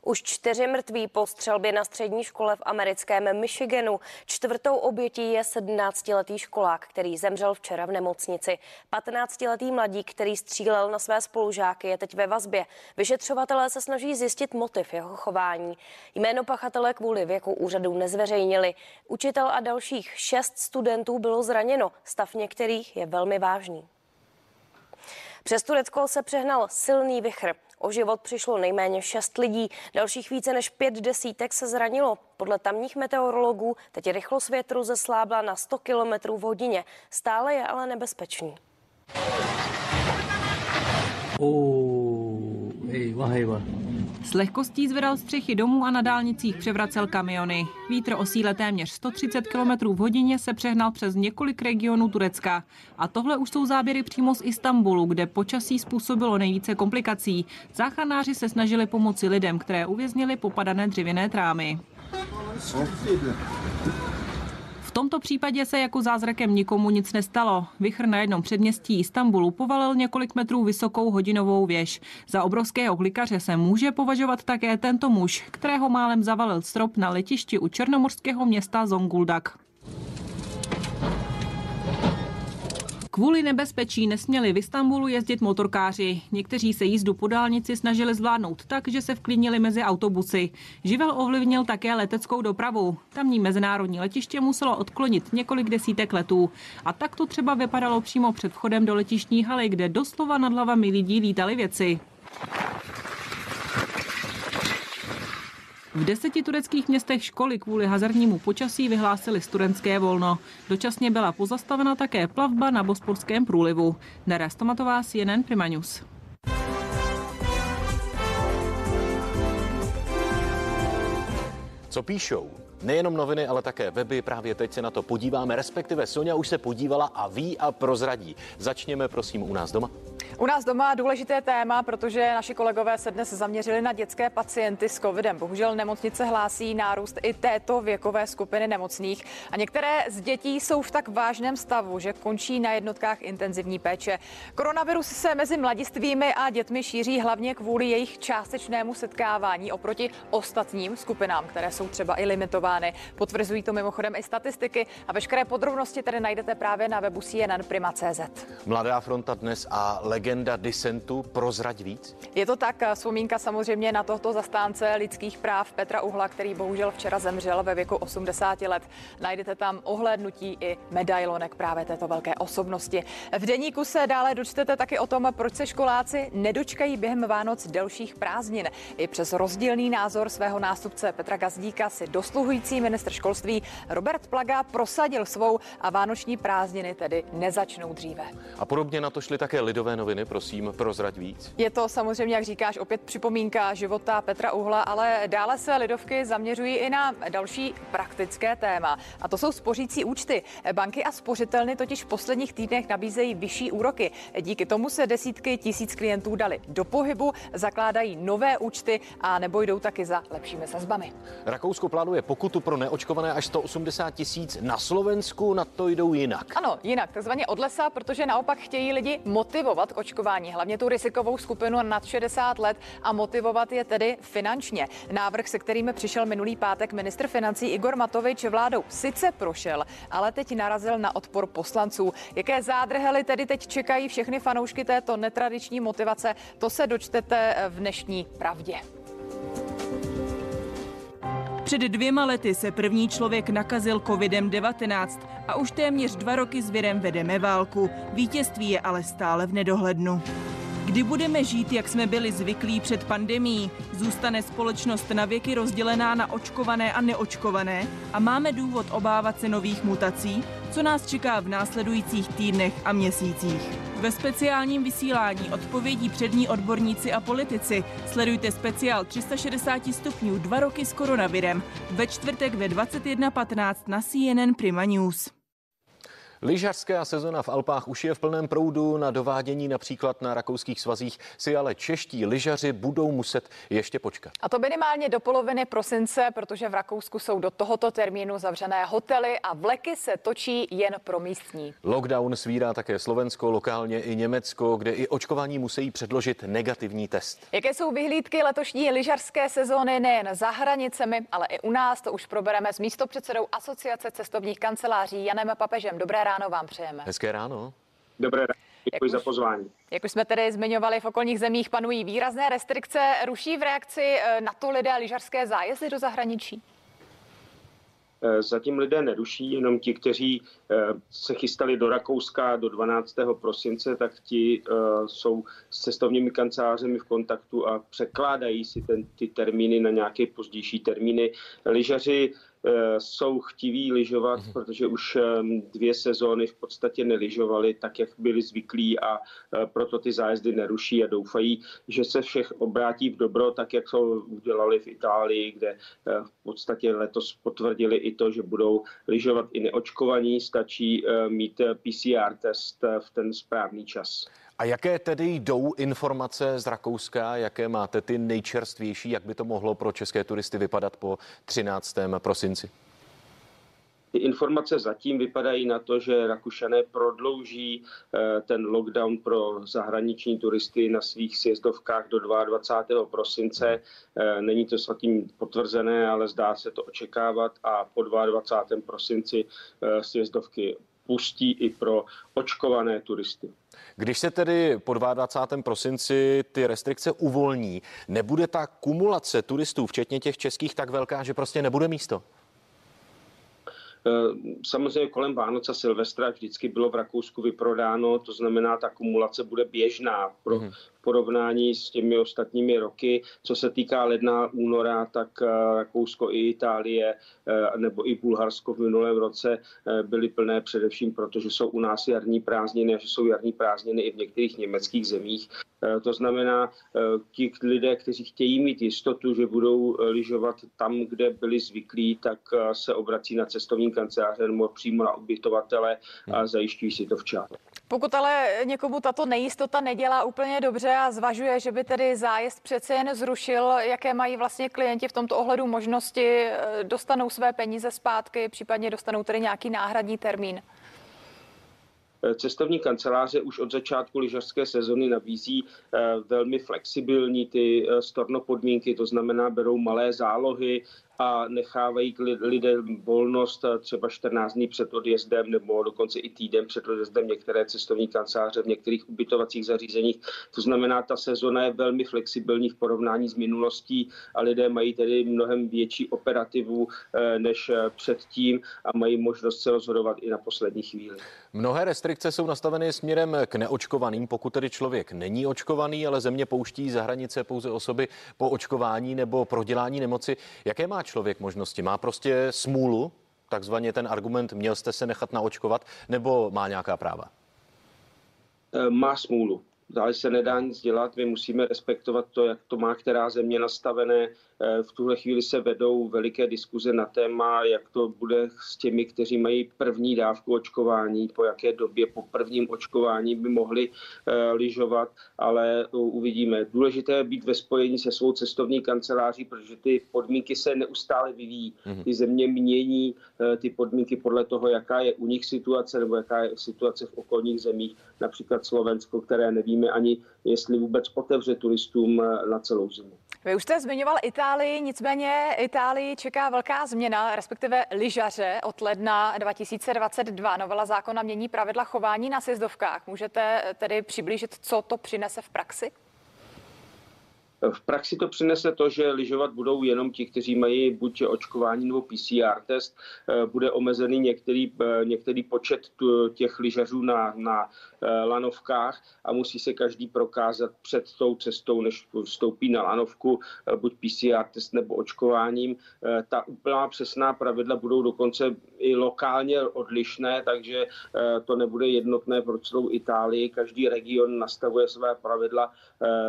Už čtyři mrtví po střelbě na střední škole v americkém Michiganu. Čtvrtou obětí je 17-letý školák, který zemřel včera v nemocnici. 15-letý mladík, který střílel na své spolužáky, je teď ve vazbě. Vyšetřovatelé se snaží zjistit motiv jeho chování. Jméno pachatele kvůli věku úřadů nezveřejnili. Učitel a dalších šest studentů bylo zraněno. Stav některých je velmi vážný. Přes Turecko se přehnal silný vychr. O život přišlo nejméně šest lidí, dalších více než pět desítek se zranilo. Podle tamních meteorologů teď rychlost větru zeslábla na 100 km v hodině. Stále je ale nebezpečný. Oh, hey, s lehkostí zvedal střechy domů a na dálnicích převracel kamiony. Vítr o síle téměř 130 km v hodině se přehnal přes několik regionů Turecka. A tohle už jsou záběry přímo z Istanbulu, kde počasí způsobilo nejvíce komplikací. Záchranáři se snažili pomoci lidem, které uvěznili popadané dřevěné trámy tomto případě se jako zázrakem nikomu nic nestalo. Vychr na jednom předměstí Istanbulu povalil několik metrů vysokou hodinovou věž. Za obrovského klikaře se může považovat také tento muž, kterého málem zavalil strop na letišti u černomorského města Zonguldak. Kvůli nebezpečí nesměli v Istanbulu jezdit motorkáři. Někteří se jízdu po dálnici snažili zvládnout tak, že se vklínili mezi autobusy. Živel ovlivnil také leteckou dopravu. Tamní mezinárodní letiště muselo odklonit několik desítek letů. A tak to třeba vypadalo přímo před vchodem do letištní haly, kde doslova nad hlavami lidí lítaly věci. V deseti tureckých městech školy kvůli hazardnímu počasí vyhlásili studentské volno. Dočasně byla pozastavena také plavba na Bosporském průlivu. Nera Stomatová, CNN Prima News. Co píšou? Nejenom noviny, ale také weby. Právě teď se na to podíváme, respektive Sonja už se podívala a ví a prozradí. Začněme prosím u nás doma. U nás doma důležité téma, protože naši kolegové se dnes zaměřili na dětské pacienty s covidem. Bohužel nemocnice hlásí nárůst i této věkové skupiny nemocných a některé z dětí jsou v tak vážném stavu, že končí na jednotkách intenzivní péče. Koronavirus se mezi mladistvými a dětmi šíří hlavně kvůli jejich částečnému setkávání oproti ostatním skupinám, které jsou třeba i limitovány. Potvrzují to mimochodem i statistiky a veškeré podrobnosti tedy najdete právě na webu CNN Prima.cz. Mladá fronta dnes a legenda disentu prozrať víc? Je to tak, vzpomínka samozřejmě na tohoto zastánce lidských práv Petra Uhla, který bohužel včera zemřel ve věku 80 let. Najdete tam ohlédnutí i medailonek právě této velké osobnosti. V deníku se dále dočtete taky o tom, proč se školáci nedočkají během Vánoc delších prázdnin. I přes rozdílný názor svého nástupce Petra Gazdíka si dosluhující ministr školství Robert Plaga prosadil svou a vánoční prázdniny tedy nezačnou dříve. A podobně na to šly také lidové noviny, prosím, prozrať víc. Je to samozřejmě, jak říkáš, opět připomínka života Petra Uhla, ale dále se lidovky zaměřují i na další praktické téma. A to jsou spořící účty. Banky a spořitelny totiž v posledních týdnech nabízejí vyšší úroky. Díky tomu se desítky tisíc klientů dali do pohybu, zakládají nové účty a nebo jdou taky za lepšími sazbami. Rakousko plánuje pokutu pro neočkované až 180 tisíc. Na Slovensku na to jdou jinak. Ano, jinak, takzvaně od lesa, protože naopak chtějí lidi motivovat k očkování, hlavně tu rizikovou skupinu nad 60 let a motivovat je tedy finančně. Návrh, se kterým přišel minulý pátek ministr financí Igor Matovič vládou sice prošel, ale teď narazil na odpor poslanců. Jaké zádrhely tedy teď čekají všechny fanoušky této netradiční motivace, to se dočtete v dnešní pravdě. Před dvěma lety se první člověk nakazil covidem-19 a už téměř dva roky s virem vedeme válku. Vítězství je ale stále v nedohlednu. Kdy budeme žít, jak jsme byli zvyklí před pandemí? Zůstane společnost na věky rozdělená na očkované a neočkované? A máme důvod obávat se nových mutací? Co nás čeká v následujících týdnech a měsících? Ve speciálním vysílání odpovědí přední odborníci a politici sledujte speciál 360 stupňů dva roky s koronavirem ve čtvrtek ve 21.15 na CNN Prima News. Lyžařská sezona v Alpách už je v plném proudu. Na dovádění například na rakouských svazích si ale čeští lyžaři budou muset ještě počkat. A to minimálně do poloviny prosince, protože v Rakousku jsou do tohoto termínu zavřené hotely a vleky se točí jen pro místní. Lockdown svírá také Slovensko, lokálně i Německo, kde i očkování musí předložit negativní test. Jaké jsou vyhlídky letošní lyžařské sezóny nejen za hranicemi, ale i u nás, to už probereme s místopředsedou Asociace cestovních kanceláří Janem Papežem. Dobré ráno vám přejeme. Hezké ráno. Dobré ráno. Děkuji za pozvání. Jak už jsme tedy zmiňovali, v okolních zemích panují výrazné restrikce. Ruší v reakci eh, na to lidé lyžařské zájezdy do zahraničí? Eh, zatím lidé neruší, jenom ti, kteří eh, se chystali do Rakouska do 12. prosince, tak ti jsou s cestovními kancelářemi v kontaktu a překládají si ten, ty termíny na nějaké pozdější termíny. Lyžaři jsou chtiví lyžovat, mm-hmm. protože už ehm, dvě sezóny v podstatě neližovali tak, jak byli zvyklí a eh, proto ty zájezdy neruší a doufají, že se všech obrátí v dobro, tak jak to udělali v Itálii, kde eh, v podstatě letos potvrdili i to, že budou lyžovat i neočkovaní, stačí mít PCR test v ten správný čas. A jaké tedy jdou informace z Rakouska, jaké máte ty nejčerstvější, jak by to mohlo pro české turisty vypadat po 13. prosinci? Ty informace zatím vypadají na to, že Rakušané prodlouží eh, ten lockdown pro zahraniční turisty na svých sjezdovkách do 22. prosince. Eh, není to zatím potvrzené, ale zdá se to očekávat a po 22. prosinci eh, sjezdovky pustí i pro očkované turisty. Když se tedy po 22. prosinci ty restrikce uvolní, nebude ta kumulace turistů, včetně těch českých, tak velká, že prostě nebude místo? Eh, samozřejmě kolem Vánoce Silvestra vždycky bylo v Rakousku vyprodáno, to znamená, ta kumulace bude běžná pro, mm-hmm porovnání s těmi ostatními roky. Co se týká ledna, února, tak eh, Rakousko i Itálie eh, nebo i Bulharsko v minulém roce eh, byly plné především proto, že jsou u nás jarní prázdniny a že jsou jarní prázdniny i v některých německých zemích. To znamená, ti lidé, kteří chtějí mít jistotu, že budou lyžovat tam, kde byli zvyklí, tak se obrací na cestovní kanceláře nebo přímo na ubytovatele a zajišťují si to včas. Pokud ale někomu tato nejistota nedělá úplně dobře a zvažuje, že by tedy zájezd přece jen zrušil, jaké mají vlastně klienti v tomto ohledu možnosti, dostanou své peníze zpátky, případně dostanou tedy nějaký náhradní termín? Cestovní kanceláře už od začátku lyžařské sezony nabízí eh, velmi flexibilní ty eh, storno podmínky, to znamená berou malé zálohy, a nechávají lidé volnost eh, třeba 14 dní před odjezdem nebo dokonce i týden před odjezdem některé cestovní kanceláře v některých ubytovacích zařízeních. To znamená, ta sezona je velmi flexibilní v porovnání s minulostí a lidé mají tedy mnohem větší operativu eh, než eh, předtím a mají možnost se rozhodovat i na poslední chvíli. Mnohé restrikce jsou nastaveny směrem k neočkovaným, pokud tedy člověk není očkovaný, ale země pouští za hranice pouze osoby po očkování nebo prodělání nemoci. Jaké má člověk možnosti? Má prostě smůlu, takzvaně ten argument, měl jste se nechat naočkovat, nebo má nějaká práva? E, má smůlu. Dále se nedá nic dělat, my musíme respektovat to, jak to má která země nastavené, Eh, v tuhle chvíli se vedou veliké diskuze na téma, jak to bude s těmi, kteří mají první dávku očkování, po jaké době po prvním očkování by mohli eh, lyžovat, ale uvidíme. Důležité je být ve spojení se svou cestovní kanceláří, protože ty podmínky se neustále vyvíjí. Mhm. Ty země mění eh, ty podmínky podle toho, jaká je u nich situace nebo jaká je situace v okolních zemích, například Slovensko, které nevíme ani, jestli vůbec otevře turistům na celou zimu. Vy už jste zmiňoval Itálii, nicméně Itálii čeká velká změna, respektive lyžaře od ledna 2022. Novela zákona mění pravidla chování na sjezdovkách. Můžete tedy přiblížit, co to přinese v praxi? V praxi to přinese to, že lyžovat budou jenom ti, kteří mají buď očkování nebo PCR test. Eh, bude omezený některý, eh, některý počet těch lyžařů na, na eh, lanovkách a musí se každý prokázat před tou cestou, než vstoupí na lanovku, buď PCR test nebo očkováním. Ta úplná přesná pravidla budou dokonce i lokálně odlišné, takže to nebude jednotné pro celou Itálii. Každý region nastavuje své pravidla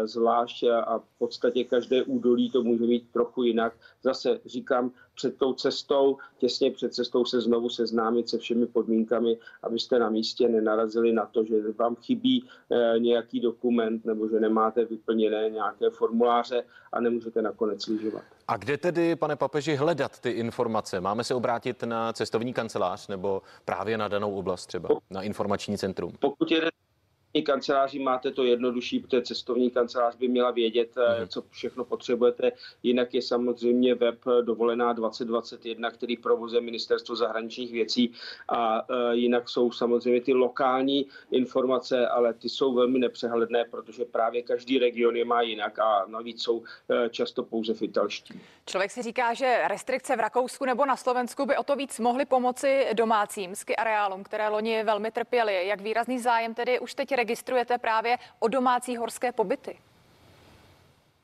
zvlášť a podstatě každé údolí to může být trochu jinak. Zase říkám, před tou cestou, těsně před cestou se znovu seznámit se všemi podmínkami, abyste na místě nenarazili na to, že vám chybí e, nějaký dokument nebo že nemáte vyplněné nějaké formuláře a nemůžete nakonec lyžovat. A kde tedy, pane papeži, hledat ty informace? Máme se obrátit na cestovní kancelář nebo právě na danou oblast třeba, na informační centrum? Pokud jedete kanceláři máte to jednodušší, protože cestovní kancelář by měla vědět, mm. co všechno potřebujete. Jinak je samozřejmě web dovolená 2021, který provozuje ministerstvo zahraničních věcí a eh, jinak jsou samozřejmě ty lokální informace, ale ty jsou velmi nepřehledné, protože právě každý region je má jinak a navíc jsou eh, často pouze v italští. Člověk si říká, že restrikce v Rakousku nebo na Slovensku by o to víc mohly pomoci domácím ski areálům, které loni velmi trpěly. Jak výrazný zájem tedy už teď registrujete právě o domácí horské pobyty?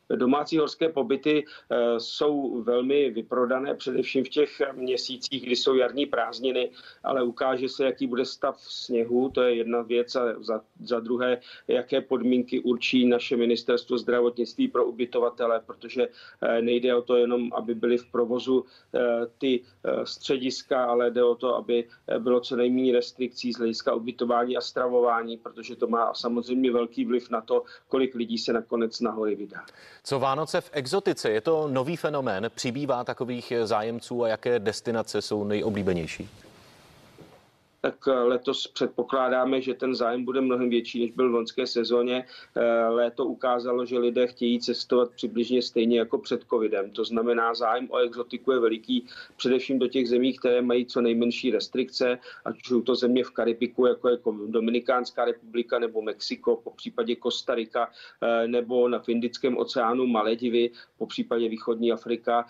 Domácí horské pobyty eh, jsou velmi vyprodané, především v těch měsících, kdy jsou jarní prázdniny, ale ukáže se, jaký bude stav sněhu, to je jedna věc. A za, za druhé, jaké podmínky určí naše ministerstvo zdravotnictví pro ubytovatele, protože eh, nejde o to jenom, aby byly v provozu eh, ty střediska, ale jde o to, aby bylo co nejméně restrikcí z hlediska ubytování a stravování, protože to má samozřejmě velký vliv na to, kolik lidí se nakonec na hory vydá. Co Vánoce v exotice? Je to nový fenomén? Přibývá takových zájemců a jaké destinace jsou nejoblíbenější? Tak eh, letos předpokládáme, že ten zájem bude mnohem větší, než byl v loňské sezóně. Eh, léto ukázalo, že lidé chtějí cestovat přibližně stejně jako před covidem. To znamená, zájem o exotiku je veliký, především do těch zemí, které mají co nejmenší restrikce, ať už jsou to země v Karibiku, jako je Dominikánská republika nebo Mexiko, po případě Kostarika, eh, nebo na Indickém oceánu Maledivy, po případě východní Afrika,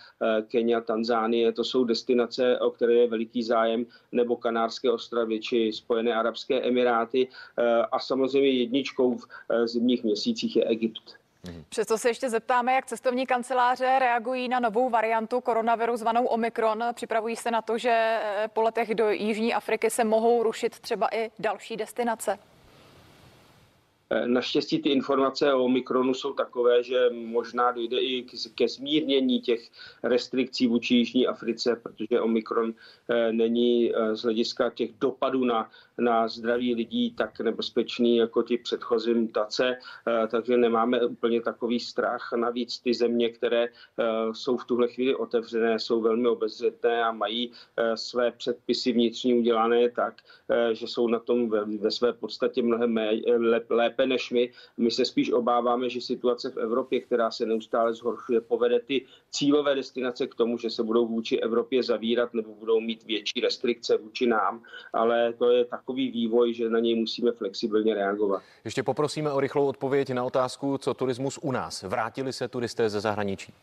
Kenia, Tanzánie. To jsou destinace, o které je veliký zájem, nebo Kanárské ostrovy Arabie či Spojené arabské emiráty eh, a samozřejmě jedničkou v eh, zimních měsících je Egypt. Mhm. Přesto se ještě zeptáme, jak cestovní kanceláře reagují na novou variantu koronaviru zvanou Omikron. Připravují se na to, že eh, po letech do Jižní Afriky se mohou rušit třeba i další destinace. Eh, naštěstí ty informace o Omikronu jsou takové, že možná dojde i ke zmírnění těch restrikcí vůči Jižní Africe, protože Omikron eh, není z hlediska těch dopadů na, na zdraví lidí tak nebezpečný jako ty předchozí mutace, takže nemáme úplně takový strach. Navíc ty země, které jsou v tuhle chvíli otevřené, jsou velmi obezřetné a mají své předpisy vnitřní udělané tak, že jsou na tom ve, ve své podstatě mnohem lépe než my. My se spíš obáváme, že situace v Evropě, která se neustále zhoršuje, povede ty cílové destinace k tomu, že se budou vůči Evropě zavírat nebo budou mít větší restrikce vůči nám, ale to je takový vývoj, že na něj musíme flexibilně reagovat. Ještě poprosíme o rychlou odpověď na otázku, co turismus u nás. Vrátili se turisté ze zahraničí?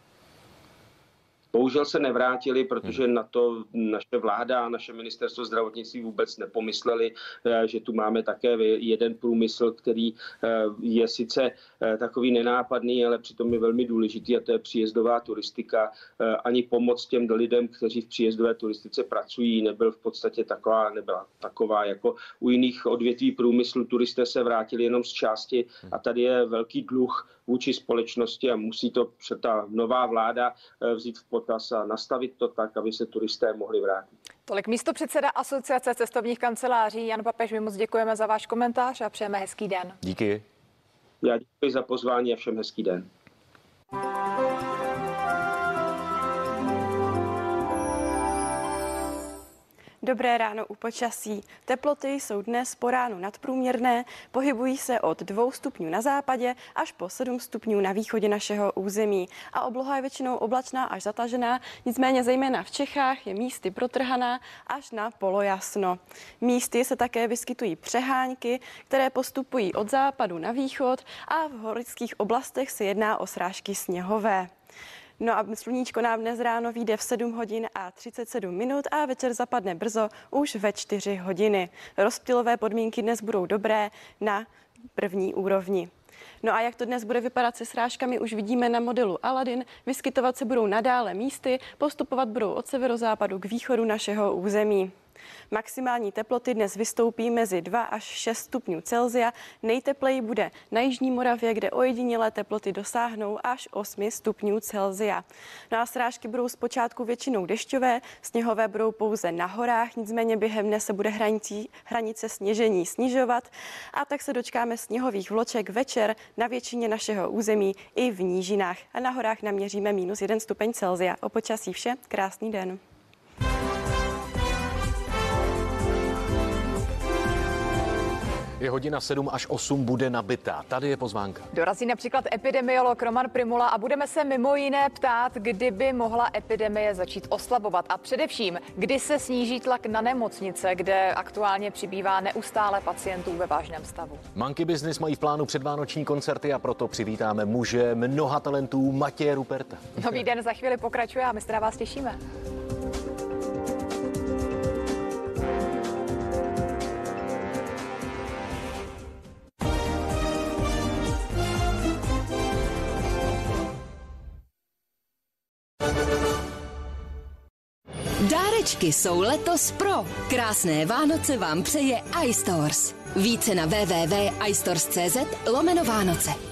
Bohužel se nevrátili, protože na to naše vláda a naše ministerstvo zdravotnictví vůbec nepomysleli, eh, že tu máme také jeden průmysl, který eh, je sice eh, takový nenápadný, ale přitom je velmi důležitý a to je příjezdová turistika. Ani pomoc těm lidem, kteří v příjezdové turistice pracují, nebyl v podstatě taková, nebyla taková jako u jiných odvětví průmyslu. Turisté se vrátili jenom z části a tady je velký dluh vůči společnosti a musí to ta nová vláda vzít v potaz a nastavit to tak, aby se turisté mohli vrátit. Tolik místo předseda Asociace cestovních kanceláří Jan Papež, my moc děkujeme za váš komentář a přejeme hezký den. Díky. Já děkuji za pozvání a všem hezký den. Dobré ráno u počasí. Teploty jsou dnes po ránu nadprůměrné, pohybují se od 2 stupňů na západě až po 7 stupňů na východě našeho území. A obloha je většinou oblačná až zatažená, nicméně zejména v Čechách je místy protrhaná až na polojasno. Místy se také vyskytují přehánky, které postupují od západu na východ a v horických oblastech se jedná o srážky sněhové. No a sluníčko nám dnes ráno vyjde v 7 hodin a 37 minut a večer zapadne brzo už ve 4 hodiny. Rozptylové podmínky dnes budou dobré na první úrovni. No a jak to dnes bude vypadat se srážkami, už vidíme na modelu Aladin. Vyskytovat se budou nadále místy, postupovat budou od severozápadu k východu našeho území. Maximální teploty dnes vystoupí mezi 2 až 6 stupňů Celzia. Nejtepleji bude na Jižní Moravě, kde ojedinělé teploty dosáhnou až 8 stupňů Celzia. No a srážky budou zpočátku většinou dešťové, sněhové budou pouze na horách, nicméně během dne se bude hranicí, hranice sněžení snižovat a tak se dočkáme sněhových vloček večer na většině našeho území i v nížinách. A na horách naměříme minus 1 stupeň Celzia. O počasí vše, krásný den. Je hodina 7 až 8 bude nabitá. Tady je pozvánka. Dorazí například epidemiolog Roman Primula a budeme se mimo jiné ptát, kdy by mohla epidemie začít oslabovat a především, kdy se sníží tlak na nemocnice, kde aktuálně přibývá neustále pacientů ve vážném stavu. Monkey Business mají v plánu předvánoční koncerty a proto přivítáme muže mnoha talentů Matěje Ruperta. Nový den za chvíli pokračuje a my se na vás těšíme. Dárečky jsou letos pro. Krásné Vánoce vám přeje iStores. Více na www.istores.cz lomeno Vánoce.